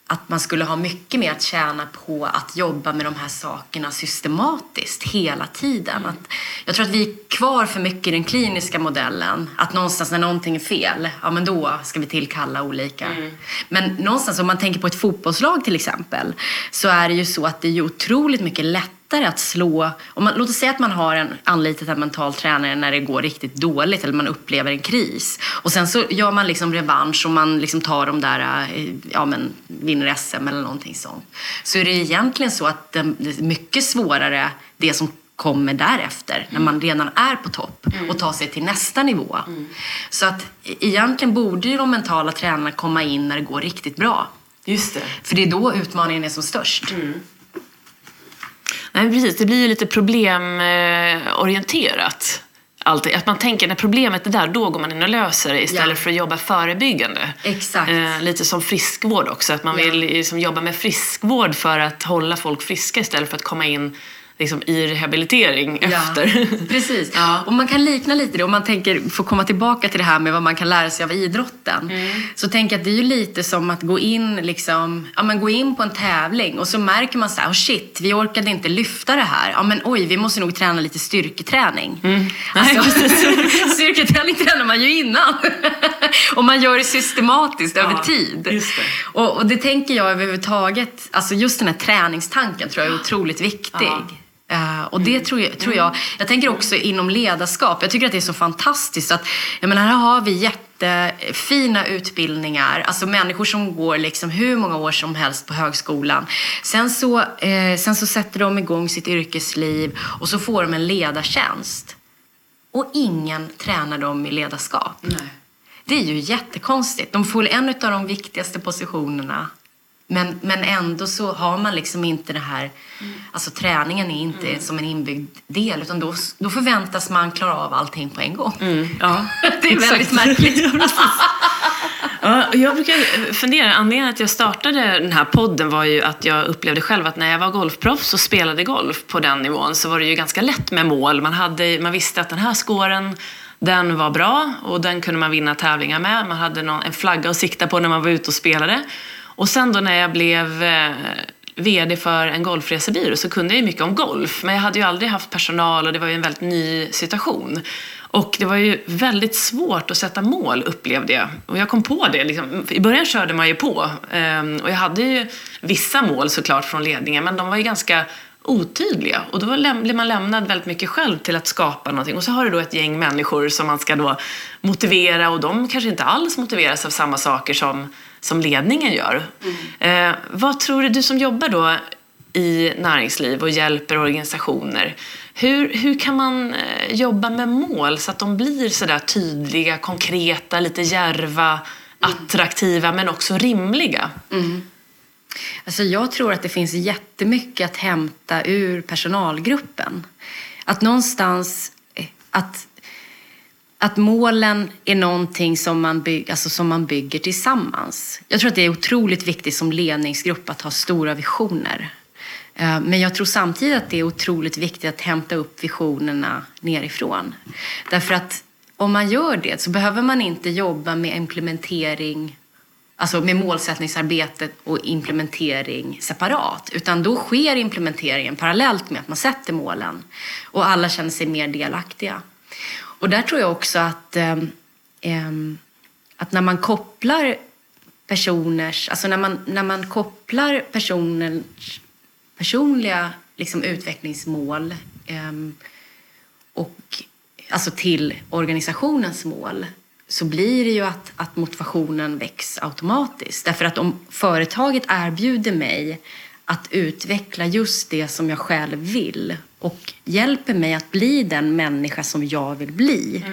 att man skulle ha mycket mer att tjäna på att jobba med de här sakerna systematiskt hela tiden. Att, jag tror att vi är kvar för mycket i den kliniska modellen. Att någonstans när någonting är fel, ja men då ska vi tillkalla olika. Men någonstans om man tänker på ett fotbollslag till exempel så är det ju så att det är otroligt mycket lättare att slå... Om man, låt oss säga att man har en, anlitat en mental tränare när det går riktigt dåligt eller man upplever en kris. Och sen så gör man liksom revansch och man liksom tar de där, eh, ja men vinner SM eller någonting sånt. Så är det egentligen så att det är mycket svårare det som kommer därefter, när man redan är på topp och tar sig till nästa nivå. Så att e- egentligen borde ju de mentala tränarna komma in när det går riktigt bra. Just det. För det är då utmaningen är som störst. Nej, precis. Det blir ju lite problemorienterat. Alltid. Att man tänker när problemet är där, då går man in och löser det istället Ja. för att jobba förebyggande. Exakt. Eh, lite som friskvård också. Att man Ja. vill liksom jobba med friskvård för att hålla folk friska istället för att komma in liksom, i rehabilitering efter. (laughs) Precis. Ja. Och man kan likna lite det, om man tänker, få komma tillbaka till det här med vad man kan lära sig av idrotten. Mm. Så tänker jag att det är ju lite som att gå in, liksom, ja, men gå in på en tävling och så märker man så här, oh shit, vi orkade inte lyfta det här. Ja men oj, vi måste nog träna lite styrketräning. Mm. Alltså, (laughs) (laughs) styrketräning tränar man ju innan. och man gör det systematiskt över tid. det. Och, och det tänker jag överhuvudtaget, alltså just den här träningstanken tror jag är otroligt viktig. Eh, och det tror jag, tror jag, jag tänker också inom ledarskap. Jag tycker att det är så fantastiskt att, jag menar här har vi jättefina utbildningar, alltså människor som går liksom hur många år som helst på högskolan. Sen så, eh, sen så sätter de igång sitt yrkesliv och så får de en ledartjänst. Och ingen tränar dem i ledarskap. Nej. Det är ju jättekonstigt. De får en av de viktigaste positionerna. Men, men ändå så har man liksom inte det här... Alltså träningen är inte som en inbyggd del. Utan då, då förväntas man klara av allting på en gång. Ja, (laughs) Det är väldigt märkligt. (laughs) Ja, jag brukar fundera, anledningen att jag startade den här podden var ju att jag upplevde själv att när jag var golfproffs och spelade golf på den nivån så var det ju ganska lätt med mål. Man, hade, man visste att den här skåren den var bra och den kunde man vinna tävlingar med. Man hade någon, en flagga att sikta på när man var ute och spelade. Och sen då när jag blev eh, VD för en golfresebyrå så kunde jag ju mycket om golf. Men jag hade ju aldrig haft personal och det var ju en väldigt ny situation. Och det var ju väldigt svårt att sätta mål upplevde jag. Och jag kom på det. Liksom. I början körde man ju på. Ehm, och jag hade ju vissa mål såklart från ledningen men de var ju ganska otydliga. Och då blir man lämnad väldigt mycket själv till att skapa någonting. Och så har du då ett gäng människor som man ska då motivera och de kanske inte alls motiveras av samma saker som, som ledningen gör. Eh, vad tror du, du som jobbar då i näringsliv och hjälper organisationer. Hur, hur kan man eh, jobba med mål så att de blir sådär tydliga, konkreta, lite djärva, attraktiva men också rimliga? Mm. Alltså jag tror att det finns jättemycket att hämta ur personalgruppen. Att någonstans... Eh, att, att målen är någonting som man, bygger, alltså som man bygger tillsammans. Jag tror att det är otroligt viktigt som ledningsgrupp att ha stora visioner. Eh, men jag tror samtidigt att det är otroligt viktigt att hämta upp visionerna nerifrån. Därför att om man gör det så behöver man inte jobba med implementering Alltså med målsättningsarbetet och implementering separat. Utan då sker implementeringen parallellt med att man sätter målen. Och alla känner sig mer delaktiga. Och där tror jag också att, eh, att när man kopplar personers, alltså när man, när man kopplar personers personliga liksom, utvecklingsmål eh, och alltså till organisationens mål så blir det ju att, att motivationen väcks automatiskt. Därför att om företaget erbjuder mig att utveckla just det som jag själv vill och hjälper mig att bli den människa som jag vill bli.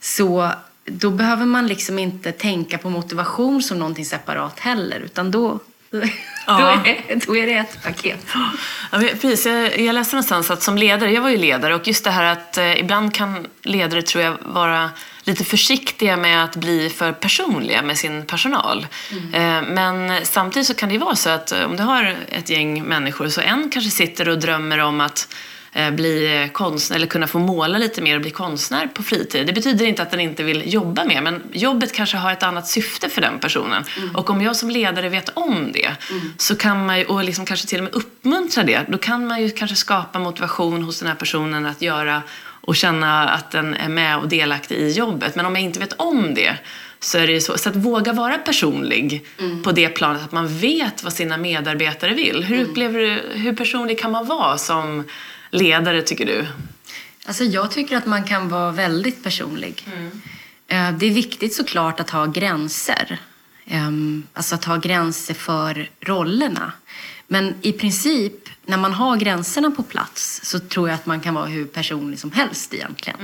Så då behöver man liksom inte tänka på motivation som någonting separat heller utan då, då, Ja. är, det, då är det ett paket. Ja, precis. Jag, jag läste någonstans att som ledare, jag var ju ledare och just det här att eh, ibland kan ledare tror jag vara lite försiktiga med att bli för personliga med sin personal. Eh, men samtidigt så kan det ju vara så att eh, om du har ett gäng människor så en kanske sitter och drömmer om att bli konstnär eller kunna få måla lite mer och bli konstnär på fritid. Det betyder inte att den inte vill jobba mer men jobbet kanske har ett annat syfte för den personen. Och om jag som ledare vet om det så kan man ju, och liksom kanske till och med uppmuntra det, då kan man ju kanske skapa motivation hos den här personen att göra och känna att den är med och delaktig i jobbet. Men om jag inte vet om det så är det ju så. Så att våga vara personlig på det planet att man vet vad sina medarbetare vill. Hur upplever du, hur personlig kan man vara som ledare tycker du? Alltså jag tycker att man kan vara väldigt personlig. Eh, Det är viktigt såklart att ha gränser. Ehm, Alltså att ha gränser för rollerna. Men i princip, när man har gränserna på plats så tror jag att man kan vara hur personlig som helst egentligen.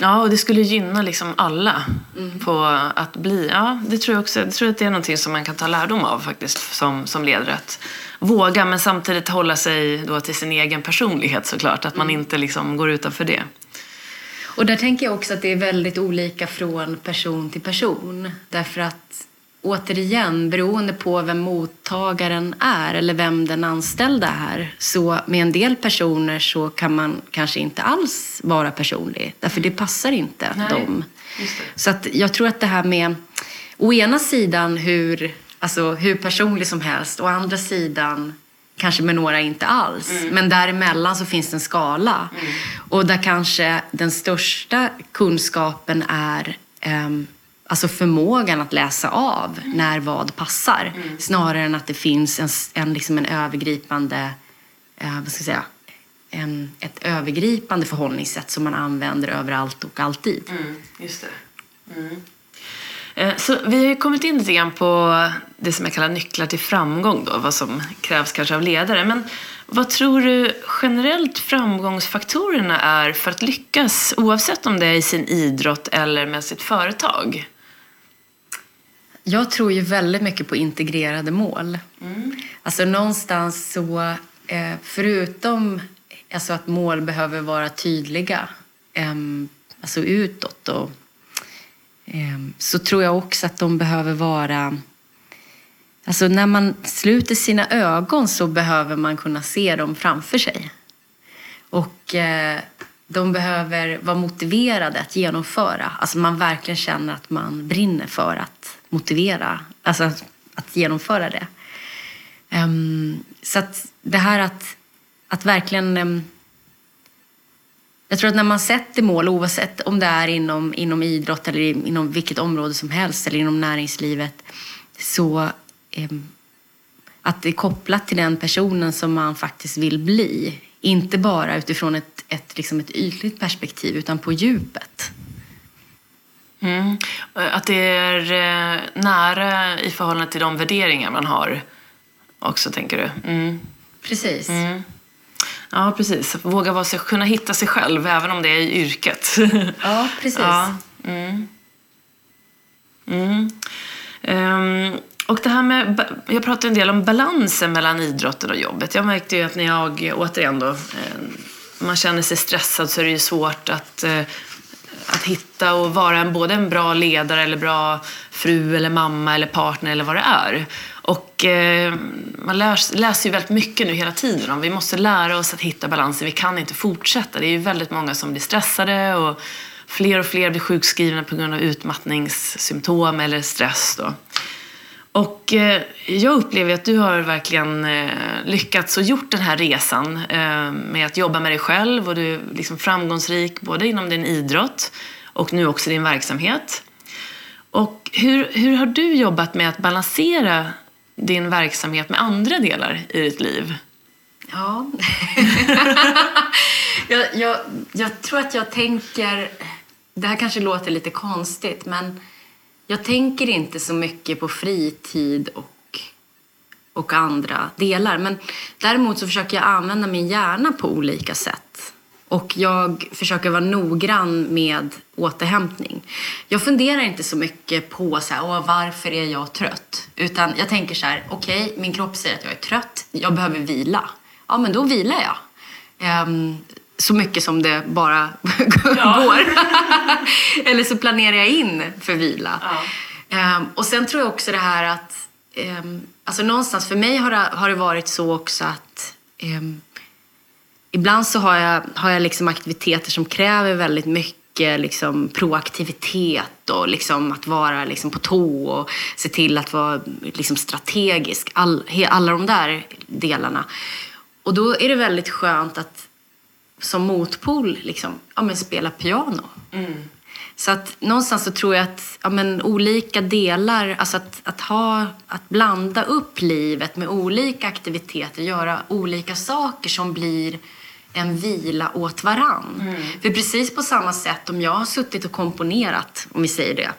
Ja, och det skulle gynna liksom alla på att bli... Ja, det tror jag också. Jag tror att det är någonting som man kan ta lärdom av faktiskt som, som ledare. Att våga, men samtidigt hålla sig då till sin egen personlighet såklart. Att man inte liksom går utanför det. Och där tänker jag också att det är väldigt olika från person till person. Därför att återigen, beroende på vem mottagaren är eller vem den anställda är, så med en del personer så kan man kanske inte alls vara personlig, därför det passar inte Nej, dem. Så att jag tror att det här med, å ena sidan hur, alltså, hur personlig som helst, å andra sidan kanske med några inte alls. Men däremellan så finns det en skala. Och där kanske den största kunskapen är ehm, alltså förmågan att läsa av när vad passar. Snarare än att det finns en, en, liksom en övergripande, eh, vad ska jag säga, en, ett övergripande förhållningssätt som man använder överallt och alltid. Mm, just det. Mm. Eh, Så vi har ju kommit in lite grann på det som jag kallar nycklar till framgång då, vad som krävs kanske av ledare. Men vad tror du generellt framgångsfaktorerna är för att lyckas oavsett om det är i sin idrott eller med sitt företag? Jag tror ju väldigt mycket på integrerade mål. Alltså någonstans så, eh, förutom alltså att mål behöver vara tydliga, ehm, alltså utåt och, Ehm, så tror jag också att de behöver vara Alltså när man sluter sina ögon så behöver man kunna se dem framför sig. Och eh, de behöver vara motiverade att genomföra. Alltså man verkligen känner att man brinner för att motivera, alltså att, att genomföra det. Ehm, så att det här att, att verkligen... Ehm, jag tror att när man sätter mål, oavsett om det är inom, inom idrott eller inom vilket område som helst eller inom näringslivet, så ehm, att det är kopplat till den personen som man faktiskt vill bli. Inte bara utifrån ett, ett, liksom ett ytligt perspektiv, utan på djupet. Mm. Att det är eh, nära i förhållande till de värderingar man har också, tänker du? Mm. Precis. Ja, precis. Våga vara sig, kunna hitta sig själv, även om det är i yrket. Ja, (laughs) precis. Ja. Mm. Mm. Ehm, och det här med, jag pratade en del om balansen mellan idrotten och jobbet. Jag märkte ju att när jag, återigen då, eh, man känner sig stressad så är det ju svårt att, eh, att hitta och vara en, både en bra ledare eller bra fru eller mamma eller partner eller vad det är. Och eh, man lär, läser ju väldigt mycket nu hela tiden om vi måste lära oss att hitta balansen. Vi kan inte fortsätta. Det är ju väldigt många som blir stressade och fler och fler blir sjukskrivna på grund av utmattningssymptom eller stress. Då. Och eh, jag upplever att du har verkligen eh, lyckats och gjort den här resan eh, med att jobba med dig själv och du är liksom framgångsrik både inom din idrott och nu också din verksamhet. Och hur, hur har du jobbat med att balansera din verksamhet med andra delar i ditt liv? Ja. (laughs) jag, jag, jag tror att jag tänker... Det här kanske låter lite konstigt, men jag tänker inte så mycket på fritid och, och andra delar. Men däremot så försöker jag använda min hjärna på olika sätt. Och jag försöker vara noggrann med återhämtning. Jag funderar inte så mycket på så här, Åh, varför är jag trött. Utan jag tänker så här, okej, min kropp säger att jag är trött. Jag behöver vila. Ja, men då vilar jag. Ehm, så mycket som det bara (laughs) går. (laughs) Eller så planerar jag in för vila. Ehm, och sen tror jag också det här att, ehm, alltså någonstans för mig har det, har det varit så också att ehm, ibland så har jag, har jag liksom aktiviteter som kräver väldigt mycket liksom proaktivitet och liksom att vara liksom på tå och se till att vara liksom strategisk. All, he- alla de där delarna. Och då är det väldigt skönt att som motpol liksom, ja, men spela piano. Mm. Så att någonstans så tror jag att ja, men, olika delar, alltså att, att, ha, att blanda upp livet med olika aktiviteter, göra olika saker som blir en vila åt varann. För precis på samma sätt om jag har suttit och komponerat, om vi säger det,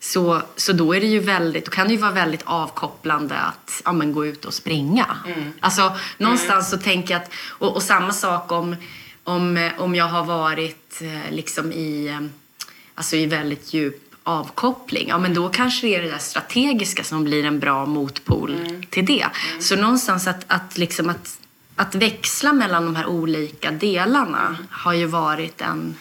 så, så då är det ju väldigt, då kan det ju vara väldigt avkopplande att ja, men, gå ut och springa. Alltså någonstans så tänker jag att, och, och samma sak om, om, om jag har varit eh, liksom i, eh, alltså i väldigt djup avkoppling, ja men då kanske det är det där strategiska som blir en bra motpol till det. Så någonstans att, att, liksom att, att växla mellan de här olika delarna har ju varit en,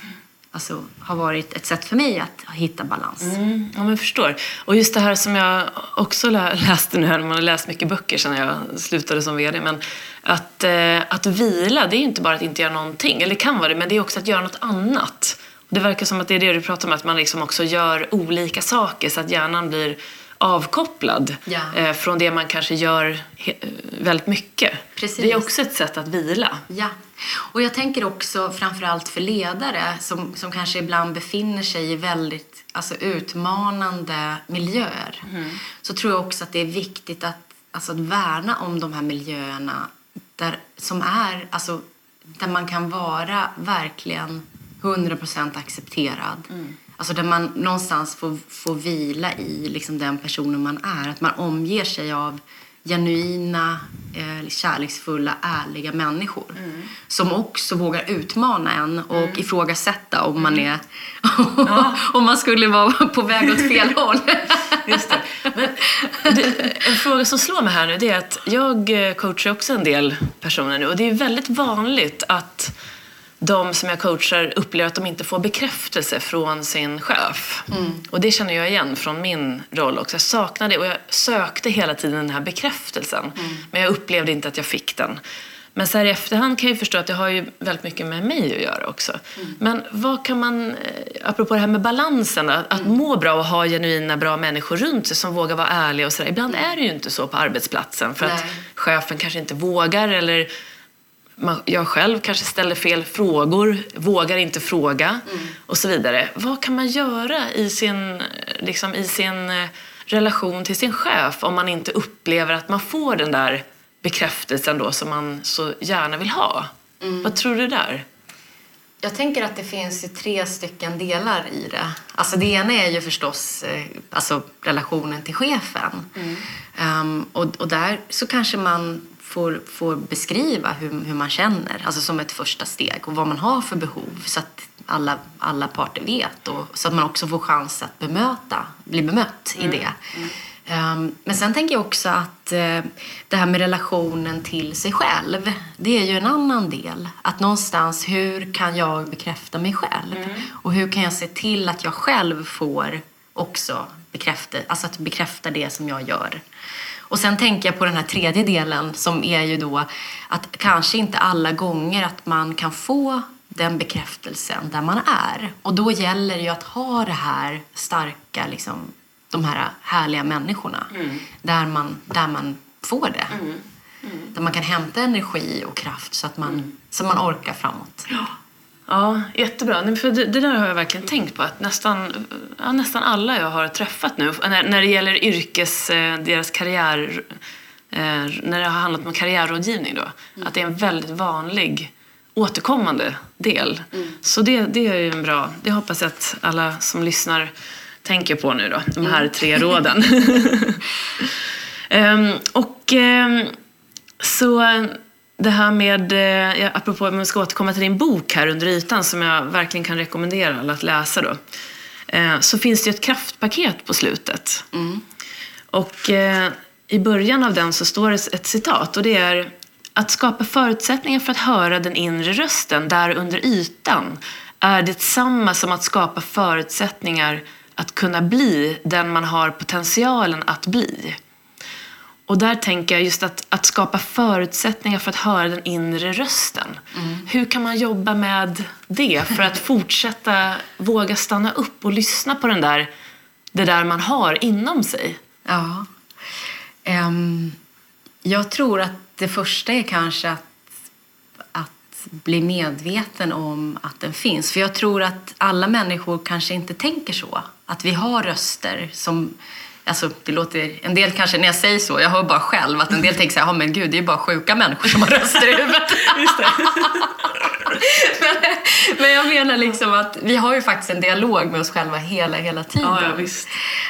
alltså, har varit ett sätt för mig att hitta balans. Mm, ja, men jag förstår. Och just det här som jag också (laughs) läste nu, man har läst mycket böcker sedan jag slutade som VD, men att, eh, att vila, det är inte bara att inte göra någonting, eller det kan vara det, men det är också att göra något annat. Det verkar som att det är det du pratar om, att man liksom också gör olika saker så att hjärnan blir avkopplad Ja. eh, från det man kanske gör he- väldigt mycket. Precis. Det är också ett sätt att vila. Ja, och jag tänker också framförallt för ledare som, som kanske ibland befinner sig i väldigt alltså, utmanande miljöer. Så tror jag också att det är viktigt att, alltså, att värna om de här miljöerna där, som är, alltså, där man kan vara verkligen 100% accepterad. Alltså där man någonstans får, får vila i liksom den personen man är. Att man omger sig av genuina, eh, kärleksfulla, ärliga människor. Som också vågar utmana en och ifrågasätta om man är (laughs) om man skulle vara på väg åt fel (laughs) håll. Just det. Men det, en fråga som slår mig här nu det är att jag eh, coachar också en del personer nu och det är väldigt vanligt att de som jag coachar upplever att de inte får bekräftelse från sin chef. Och det känner jag igen från min roll också. Jag saknade det och jag sökte hela tiden den här bekräftelsen. Men jag upplevde inte att jag fick den. Men så här i efterhand kan jag ju förstå att det har ju väldigt mycket med mig att göra också. Men vad kan man, eh, apropå det här med balansen, att, att må bra och ha genuina bra människor runt sig som vågar vara ärliga och sådär. Ibland är det ju inte så på arbetsplatsen för att Nej. chefen kanske inte vågar eller man, jag själv kanske ställer fel frågor, vågar inte fråga och så vidare. Vad kan man göra i sin, liksom, i sin eh, relation till sin chef om man inte upplever att man får den där bekräftelsen då som man så gärna vill ha? Vad tror du där? Jag tänker att det finns tre stycken delar i det. Alltså det ena är ju förstås eh, alltså relationen till chefen. Ehm, och, och där så kanske man får, får beskriva hur, hur man känner, alltså som ett första steg och vad man har för behov så att alla, alla parter vet och så att man också får chans att bemöta, bli bemött i det. Ehm, men sen tänker jag också att eh, det här med relationen till sig själv, det är ju en annan del. Att någonstans, hur kan jag bekräfta mig själv? Och hur kan jag se till att jag själv får också bekräfta, alltså att bekräfta det som jag gör? Och sen tänker jag på den här tredje delen som är ju då att kanske inte alla gånger att man kan få den bekräftelsen där man är. Och då gäller det ju att ha det här starka, liksom, de här härliga människorna där, man, där man får det. Där man kan hämta energi och kraft så att man, så man orkar framåt. Ja, jättebra. Nej, För det, det där har jag verkligen tänkt på. Att nästan, ja, nästan alla jag har träffat nu, när, när det gäller yrkes, eh, deras karriär, eh, när det har handlat om karriärrådgivning då, att det är en väldigt vanlig återkommande del. Så det, det är ju en bra, det hoppas jag att alla som lyssnar tänker på nu då, de här tre (laughs) råden. (laughs) Ehm, och ehm, så det här med, eh, apropå om jag ska återkomma till din bok här under ytan som jag verkligen kan rekommendera alla att läsa då. Eh, så finns det ju ett kraftpaket på slutet. Och eh, i början av den så står det ett citat och det är att skapa förutsättningar för att höra den inre rösten där under ytan är detsamma som att skapa förutsättningar att kunna bli den man har potentialen att bli. Och där tänker jag just att, att skapa förutsättningar för att höra den inre rösten. Hur kan man jobba med det för att (laughs) fortsätta våga stanna upp och lyssna på den där, det där man har inom sig? Ja. Ehm, jag tror att det första är kanske att, att bli medveten om att den finns. För jag tror att alla människor kanske inte tänker så. Att vi har röster som... Alltså, det låter, en del kanske, när jag säger så, jag hör bara själv att en del tänker så här, "Ja, men gud, det är ju bara sjuka människor som har röster i huvudet. (laughs) (laughs) Men, men jag menar liksom att vi har ju faktiskt en dialog med oss själva hela, hela tiden. Ja,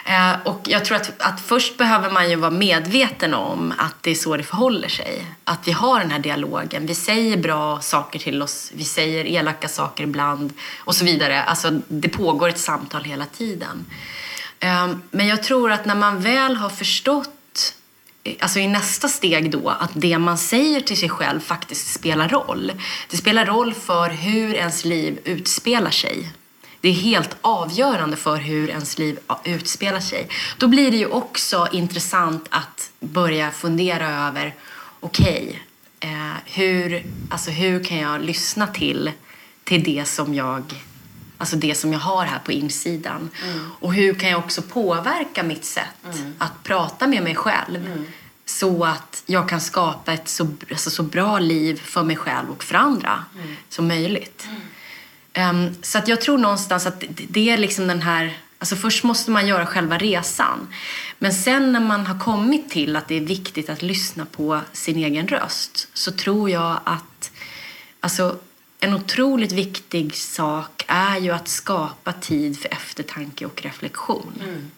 ja. Eh, och jag tror att, att först behöver man ju vara medveten om att det är så det förhåller sig. Att vi har den här dialogen. Vi säger bra saker till oss, vi säger elaka saker ibland och så vidare. Alltså det pågår ett samtal hela tiden. Ehm, men jag tror att när man väl har förstått alltså i nästa steg då, att det man säger till sig själv faktiskt spelar roll. Det spelar roll för hur ens liv utspelar sig. det är helt avgörande för hur ens liv utspelar sig. Då blir det ju också intressant att börja fundera över, okej, okay, hur, alltså hur kan jag lyssna till, till det som jag Alltså det som jag har här på insidan. Mm. Och hur kan jag också påverka mitt sätt mm. att prata med mig själv mm. så att jag kan skapa ett så, alltså så bra liv för mig själv och för andra mm. som möjligt. Um, så att jag tror någonstans att det är liksom den här Alltså först måste man göra själva resan. Men sen när man har kommit till att det är viktigt att lyssna på sin egen röst så tror jag att alltså, en otroligt viktig sak är ju att skapa tid för eftertanke och reflektion. Mm.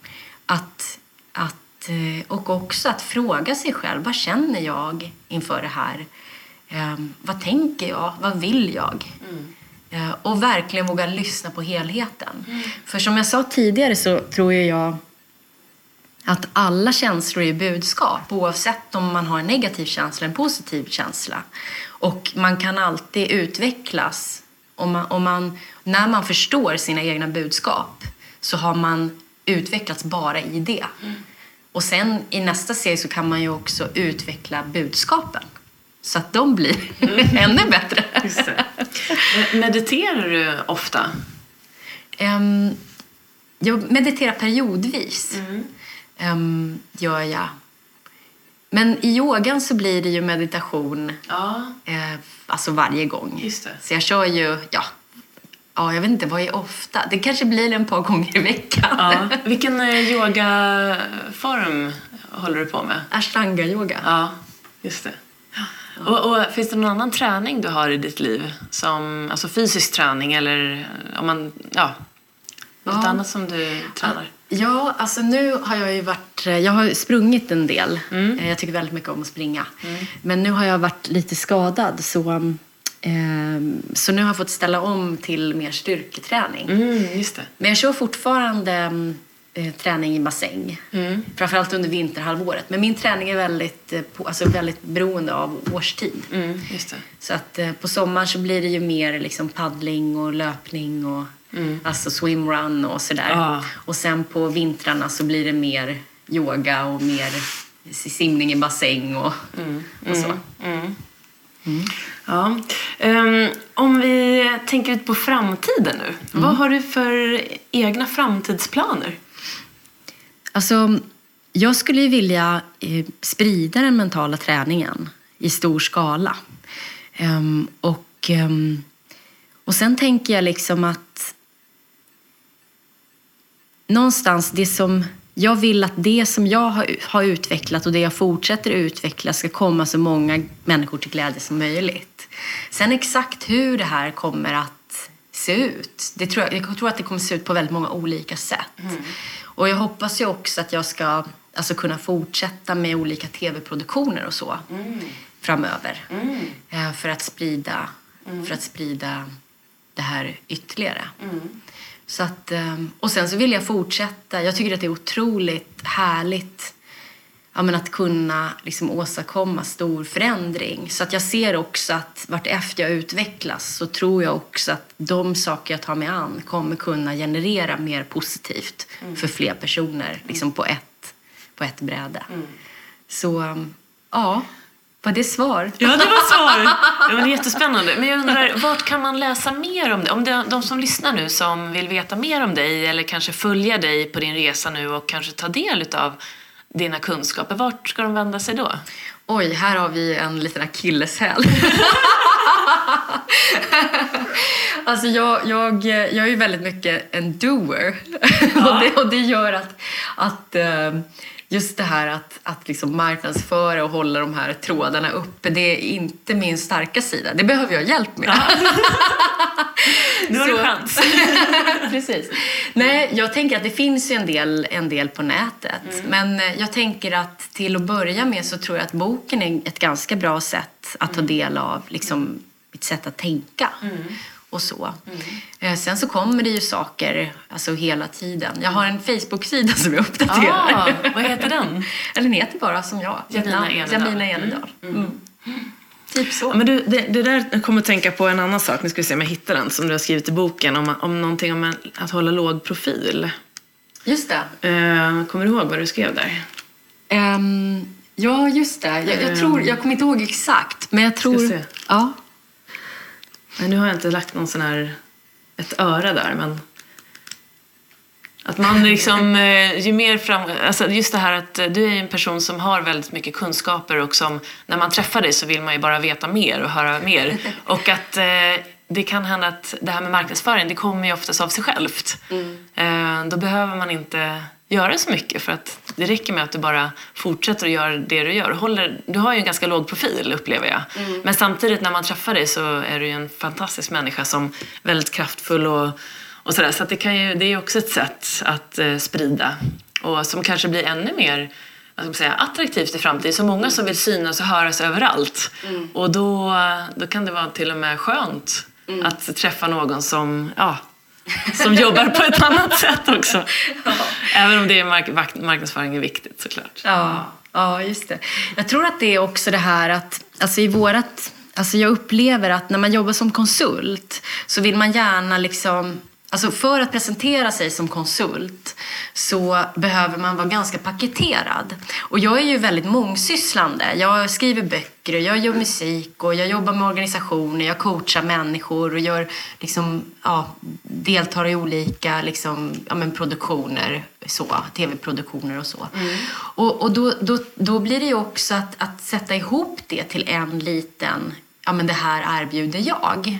Att, att, eh, och också att fråga sig själv, vad känner jag inför det här? Um, vad tänker jag? Vad vill jag? Mm. Uh, och verkligen våga lyssna på helheten. Mm. För som jag sa tidigare så tror jag att alla känslor är budskap oavsett om man har en negativ känsla eller en positiv känsla. Och man kan alltid utvecklas. Om man, om man, när man förstår sina egna budskap så har man utvecklats bara i det. Mm. Och sen i nästa serie så kan man ju också utveckla budskapen så att de blir mm. (laughs) ännu bättre. Mediterar du ofta? Um, jag mediterar periodvis. Mm. Um, gör jag. Men i yogan så blir det ju meditation ja. eh, alltså varje gång. Så jag kör ju, ja, ja, jag vet inte, vad är ofta? Det kanske blir en par gånger i veckan. Ja. Vilken eh, yogaform håller du på med? Ashtanga-yoga. Ja, just det. Och, och, finns det någon annan träning du har i ditt liv? Som, alltså fysisk träning eller om man, ja, något ja. annat som du tränar? Ja, alltså nu har jag ju varit, jag har sprungit en del. Mm. Eh, jag tycker väldigt mycket om att springa. Mm. Men nu har jag varit lite skadad så, eh, så nu har jag fått ställa om till mer styrketräning. Mm, just det. Men jag kör fortfarande eh, träning i bassäng. Mm. Framförallt under vinterhalvåret. Men min träning är väldigt, eh, alltså väldigt beroende av årstid. Mm, just det. Så att eh, på sommaren så blir det ju mer liksom paddling och löpning och Mm. Alltså swimrun och sådär. Ah. Och sen på vintrarna så blir det mer yoga och mer simning i bassäng och, mm. och så. Mm. mm. mm. Ja. Um, om vi tänker ut på framtiden nu. Vad mm. har du för egna framtidsplaner? Alltså, jag skulle ju vilja eh, sprida den mentala träningen i stor skala. Um, och, um, och sen tänker jag liksom att någonstans det som jag vill att det som jag har, utvecklat och det jag fortsätter utveckla ska komma så många människor till glädje som möjligt. Sen exakt hur det här kommer att se ut, det tror jag, jag tror att det kommer se ut på väldigt många olika sätt. Mm. Och jag hoppas ju också att jag ska alltså, kunna fortsätta med olika tv-produktioner och så mm. framöver. Mm. Eh, för, att sprida, mm. för att sprida det här ytterligare. Så att, ehm, och sen så vill jag fortsätta. Jag tycker att det är otroligt härligt ja, men att kunna liksom åstadkomma stor förändring. Så att jag ser också att vartefter jag utvecklas så tror jag också att de saker jag tar mig an kommer kunna generera mer positivt mm. för fler personer liksom på, ett, på ett bräde. Mm. Så ehm, ja, var det svar? Ja, det var svar. Det var jättespännande. Men jag undrar, vart kan man läsa mer om dig? Om det, de som lyssnar nu som vill veta mer om dig eller kanske följa dig på din resa nu och kanske ta del av dina kunskaper, vart ska de vända sig då? Oj, här har vi en liten akilleshäl. (laughs) alltså jag, jag, jag är ju väldigt mycket en doer. Ja. och, det, och det gör att, att uh, just det här att, att liksom marknadsföra och hålla de här trådarna uppe, det är inte min starka sida. Det behöver jag hjälp med. Ja. (laughs) nu har du chans. (laughs) Precis. Nej, jag tänker att det finns ju en del, en del på nätet. Mm. Men eh, jag tänker att till att börja med så tror jag att boken är ett ganska bra sätt att ta mm. del av liksom, mitt sätt att tänka. Mm och så. Mm. Eh, sen så kommer det ju saker alltså hela tiden. Jag har en Facebook-sida som jag uppdaterar. Ah, vad heter den? (laughs) Eller den heter bara som jag. Jamina Enedal. Jamina Enedal. Mm. Mm. typ så. Ja, men du, det, det där jag kommer att tänka på en annan sak. Nu ska vi se om jag hittar den som du har skrivit i boken. Om, om någonting om en, att hålla låg profil. Just det. Eh, kommer du ihåg vad du skrev där? Ehm, ja, just det. Jag, jag, tror, jag kommer inte ihåg exakt, men jag tror... se. Ja. Nej, nu har jag inte lagt någon sån här, ett öra där, men att man liksom, (laughs) eh, ju mer fram, alltså just det här att eh, du är en person som har väldigt mycket kunskaper och som, när man träffar dig så vill man ju bara veta mer och höra mer. (laughs) Och att eh, det kan hända att det här med marknadsföring, det kommer ju oftast av sig självt. Eh, då behöver man inte göra så mycket för att det räcker med att du bara fortsätter att göra det du gör. Håller, du har ju en ganska låg profil upplever jag. Men samtidigt när man träffar dig så är du ju en fantastisk människa som är väldigt kraftfull och, och sådär. Så det, kan ju, det är ju också ett sätt att eh, sprida och som kanske blir ännu mer vad ska säga, attraktivt i framtiden. Så många som vill synas och höras överallt. Och då, då kan det vara till och med skönt att träffa någon som, ja, som jobbar på ett annat sätt också. Även om det är mark marknadsföring är viktigt såklart. Ja, ja, just det. Jag tror att det är också det här att, alltså i vårat, alltså jag upplever att när man jobbar som konsult så vill man gärna liksom, alltså för att presentera sig som konsult så behöver man vara ganska paketerad. Och jag är ju väldigt mångsysslande. Jag skriver böcker och jag gör musik och jag jobbar med organisationer, jag coachar människor och gör liksom, ja, deltar i olika liksom, ja, men produktioner, så, tv-produktioner och så. Och, och då, då, då blir det ju också att, att sätta ihop det till en liten, ja men det här erbjuder jag.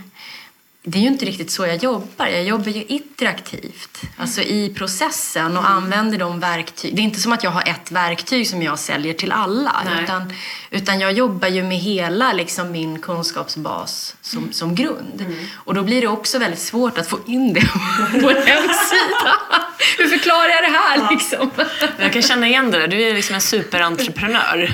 Det är ju inte riktigt så jag jobbar. Jag jobbar ju iterativt, alltså i processen och använder de verktyg. Det är inte som att jag har ett verktyg som jag säljer till alla. Nej. Utan, utan jag jobbar ju med hela liksom, min kunskapsbas som, som grund. Och då blir det också väldigt svårt att få in det (laughs) på en hemsida. (laughs) Hur förklarar jag det här liksom? Men Jag kan känna igen det där. Du är liksom en superentreprenör.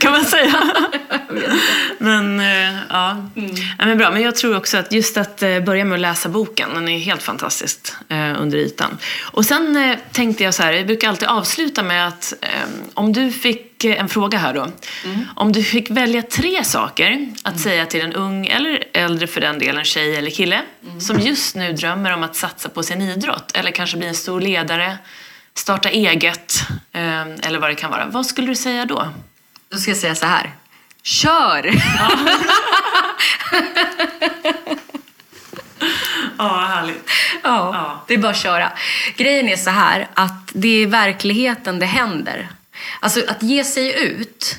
Kan man säga. (laughs) Men eh, ja. ja men bra. Men jag tror också att just att eh, börja med att läsa boken, den är helt fantastisk eh, under ytan. Och sen tänkte jag så här, jag brukar alltid avsluta med att om du fick eh, en fråga här då. Om du fick välja tre saker att säga till en ung eller äldre för den delen tjej eller kille som just nu drömmer om att satsa på sin idrott eller kanske bli en stor ledare, starta eget eh, eller vad det kan vara. Vad skulle du säga då? Då ska jag säga så här. Kör! (laughs) (laughs) Ja, härligt. Ja, Ja. det är bara att köra. Grejen är så här att det är i verkligheten det händer. Alltså att ge sig ut.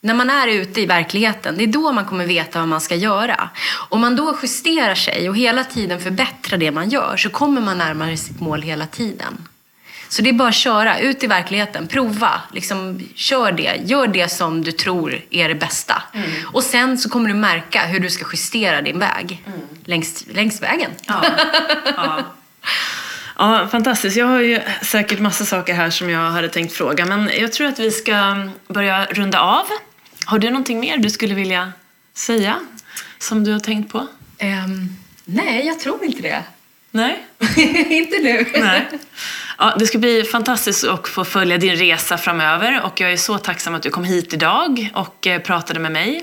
När man är ute i verkligheten, det är då man kommer veta vad man ska göra. Om man då justerar sig och hela tiden förbättrar det man gör så kommer man närmare sitt mål hela tiden. Så det är bara att köra, ut i verkligheten, prova, liksom, kör det, gör det som du tror är det bästa. Och sen så kommer du märka hur du ska justera din väg längs, längs vägen. Ja. (laughs) ja. Ja, fantastiskt. Jag har ju säkert massa saker här som jag hade tänkt fråga, men jag tror att vi ska börja runda av. Har du någonting mer du skulle vilja säga som du har tänkt på? Ehm, nej, jag tror inte det. Nej? (laughs) inte nu. Nej. Ja, det ska bli fantastiskt att få följa din resa framöver och jag är så tacksam att du kom hit idag och eh, pratade med mig.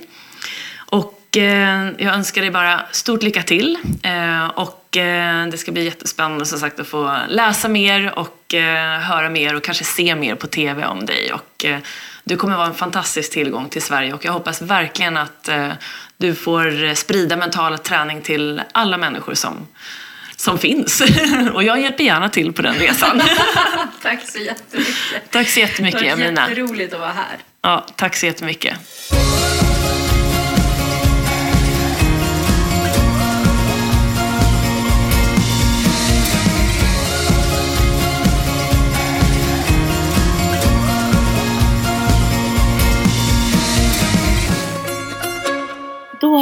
Eh, jag önskar dig bara stort lycka till eh, och eh, det ska bli jättespännande som sagt att få läsa mer och höra mer och kanske se mer på TV om dig. Och, du kommer vara en fantastisk tillgång till Sverige och jag hoppas verkligen att du får sprida mental träning till alla människor som som finns. (laughs) Och jag hjälper gärna till på den resan. (laughs) Tack så jättemycket. Tack så jättemycket, Det var jätteroligt att vara här. Ja, tack så jättemycket.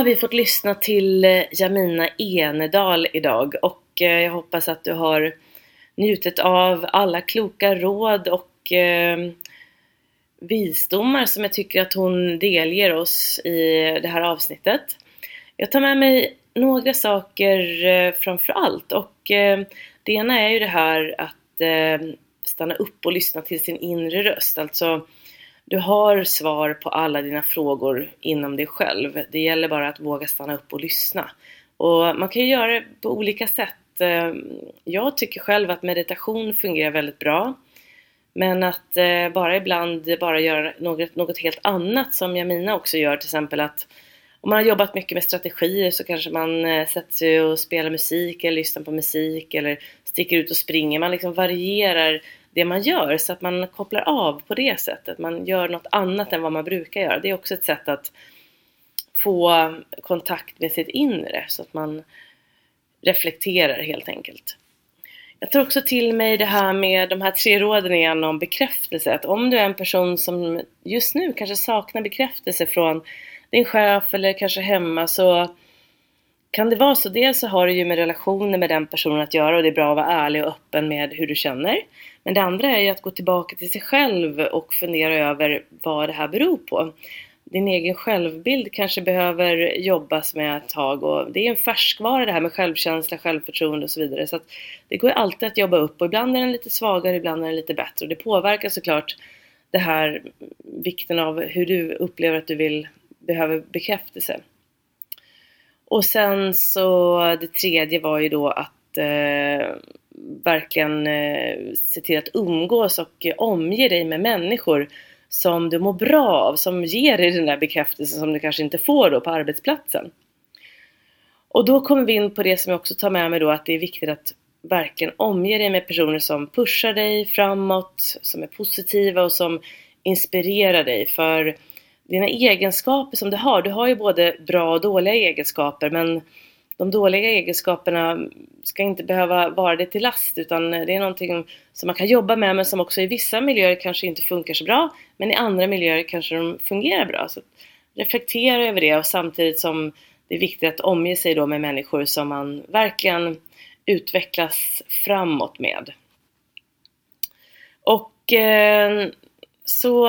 Har vi fått lyssna till eh, Jamina Enedal idag och eh, jag hoppas att du har njutit av alla kloka råd och eh, visdomar som jag tycker att hon delger oss i det här avsnittet. Jag tar med mig några saker eh, framför allt och eh, det ena är ju det här att eh, stanna upp och lyssna till sin inre röst. Alltså, du har svar på alla dina frågor inom dig själv. Det gäller bara att våga stanna upp och lyssna. Och man kan ju göra det på olika sätt. Ehm, jag tycker själv att meditation fungerar väldigt bra. Men att eh, bara ibland bara göra något, något helt annat som Jamina också gör, till exempel att om man har jobbat mycket med strategier så kanske man eh, sätter sig och spelar musik eller lyssnar på musik eller sticker ut och springer. Man liksom varierar det man gör så att man kopplar av på det sättet. Man gör något annat än vad man brukar göra. Det är också ett sätt att få kontakt med sitt inre så att man reflekterar helt enkelt. Jag tar också till mig det här med de här tre råden igen om bekräftelse. Att om du är en person som just nu kanske saknar bekräftelse från din chef eller kanske hemma så kan det vara så. Dels så har du ju med relationer med den personen att göra och det är bra att vara ärlig och öppen med hur du känner. Men det andra är ju att gå tillbaka till sig själv och fundera över vad det här beror på. Din egen självbild kanske behöver jobbas med ett tag och det är en färskvara det här med självkänsla, självförtroende och så vidare. Så att det går ju alltid att jobba upp och ibland är den lite svagare, ibland är den lite bättre och det påverkar såklart det här vikten av hur du upplever att du vill, behöver bekräftelse. Och sen så det tredje var ju då att eh, verkligen eh, se till att umgås och omge dig med människor som du mår bra av, som ger dig den där bekräftelsen som du kanske inte får då på arbetsplatsen. Och då kommer vi in på det som jag också tar med mig då att det är viktigt att verkligen omge dig med personer som pushar dig framåt, som är positiva och som inspirerar dig. För dina egenskaper som du har, du har ju både bra och dåliga egenskaper men de dåliga egenskaperna ska inte behöva vara det till last utan det är någonting som man kan jobba med men som också i vissa miljöer kanske inte funkar så bra men i andra miljöer kanske de fungerar bra. Så reflektera över det och samtidigt som det är viktigt att omge sig då med människor som man verkligen utvecklas framåt med. Och eh, så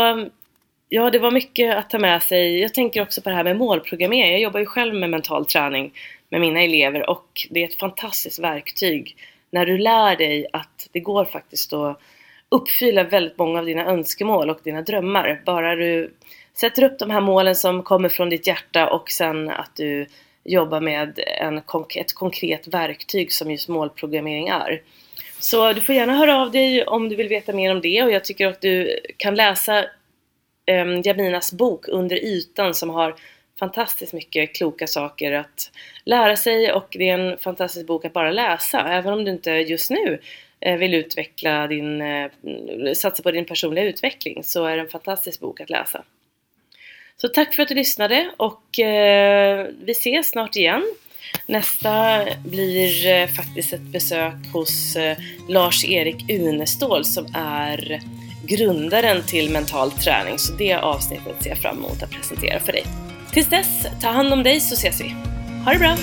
Ja, det var mycket att ta med sig. Jag tänker också på det här med målprogrammering. Jag jobbar ju själv med mental träning med mina elever och det är ett fantastiskt verktyg när du lär dig att det går faktiskt att uppfylla väldigt många av dina önskemål och dina drömmar. Bara du sätter upp de här målen som kommer från ditt hjärta och sen att du jobbar med en, ett konkret verktyg som just målprogrammering är. Så du får gärna höra av dig om du vill veta mer om det och jag tycker att du kan läsa ehm, Jaminas bok Under ytan som har fantastiskt mycket kloka saker att lära sig och det är en fantastisk bok att bara läsa. Även om du inte just nu eh, vill utveckla din, eh, satsa på din personliga utveckling så är det en fantastisk bok att läsa. Så tack för att du lyssnade och eh, vi ses snart igen. Nästa blir faktiskt ett besök hos Lars-Erik Unestål som är grundaren till mental träning. Så det avsnittet ser jag fram emot att presentera för dig. Tills dess, ta hand om dig så ses vi. Ha det bra!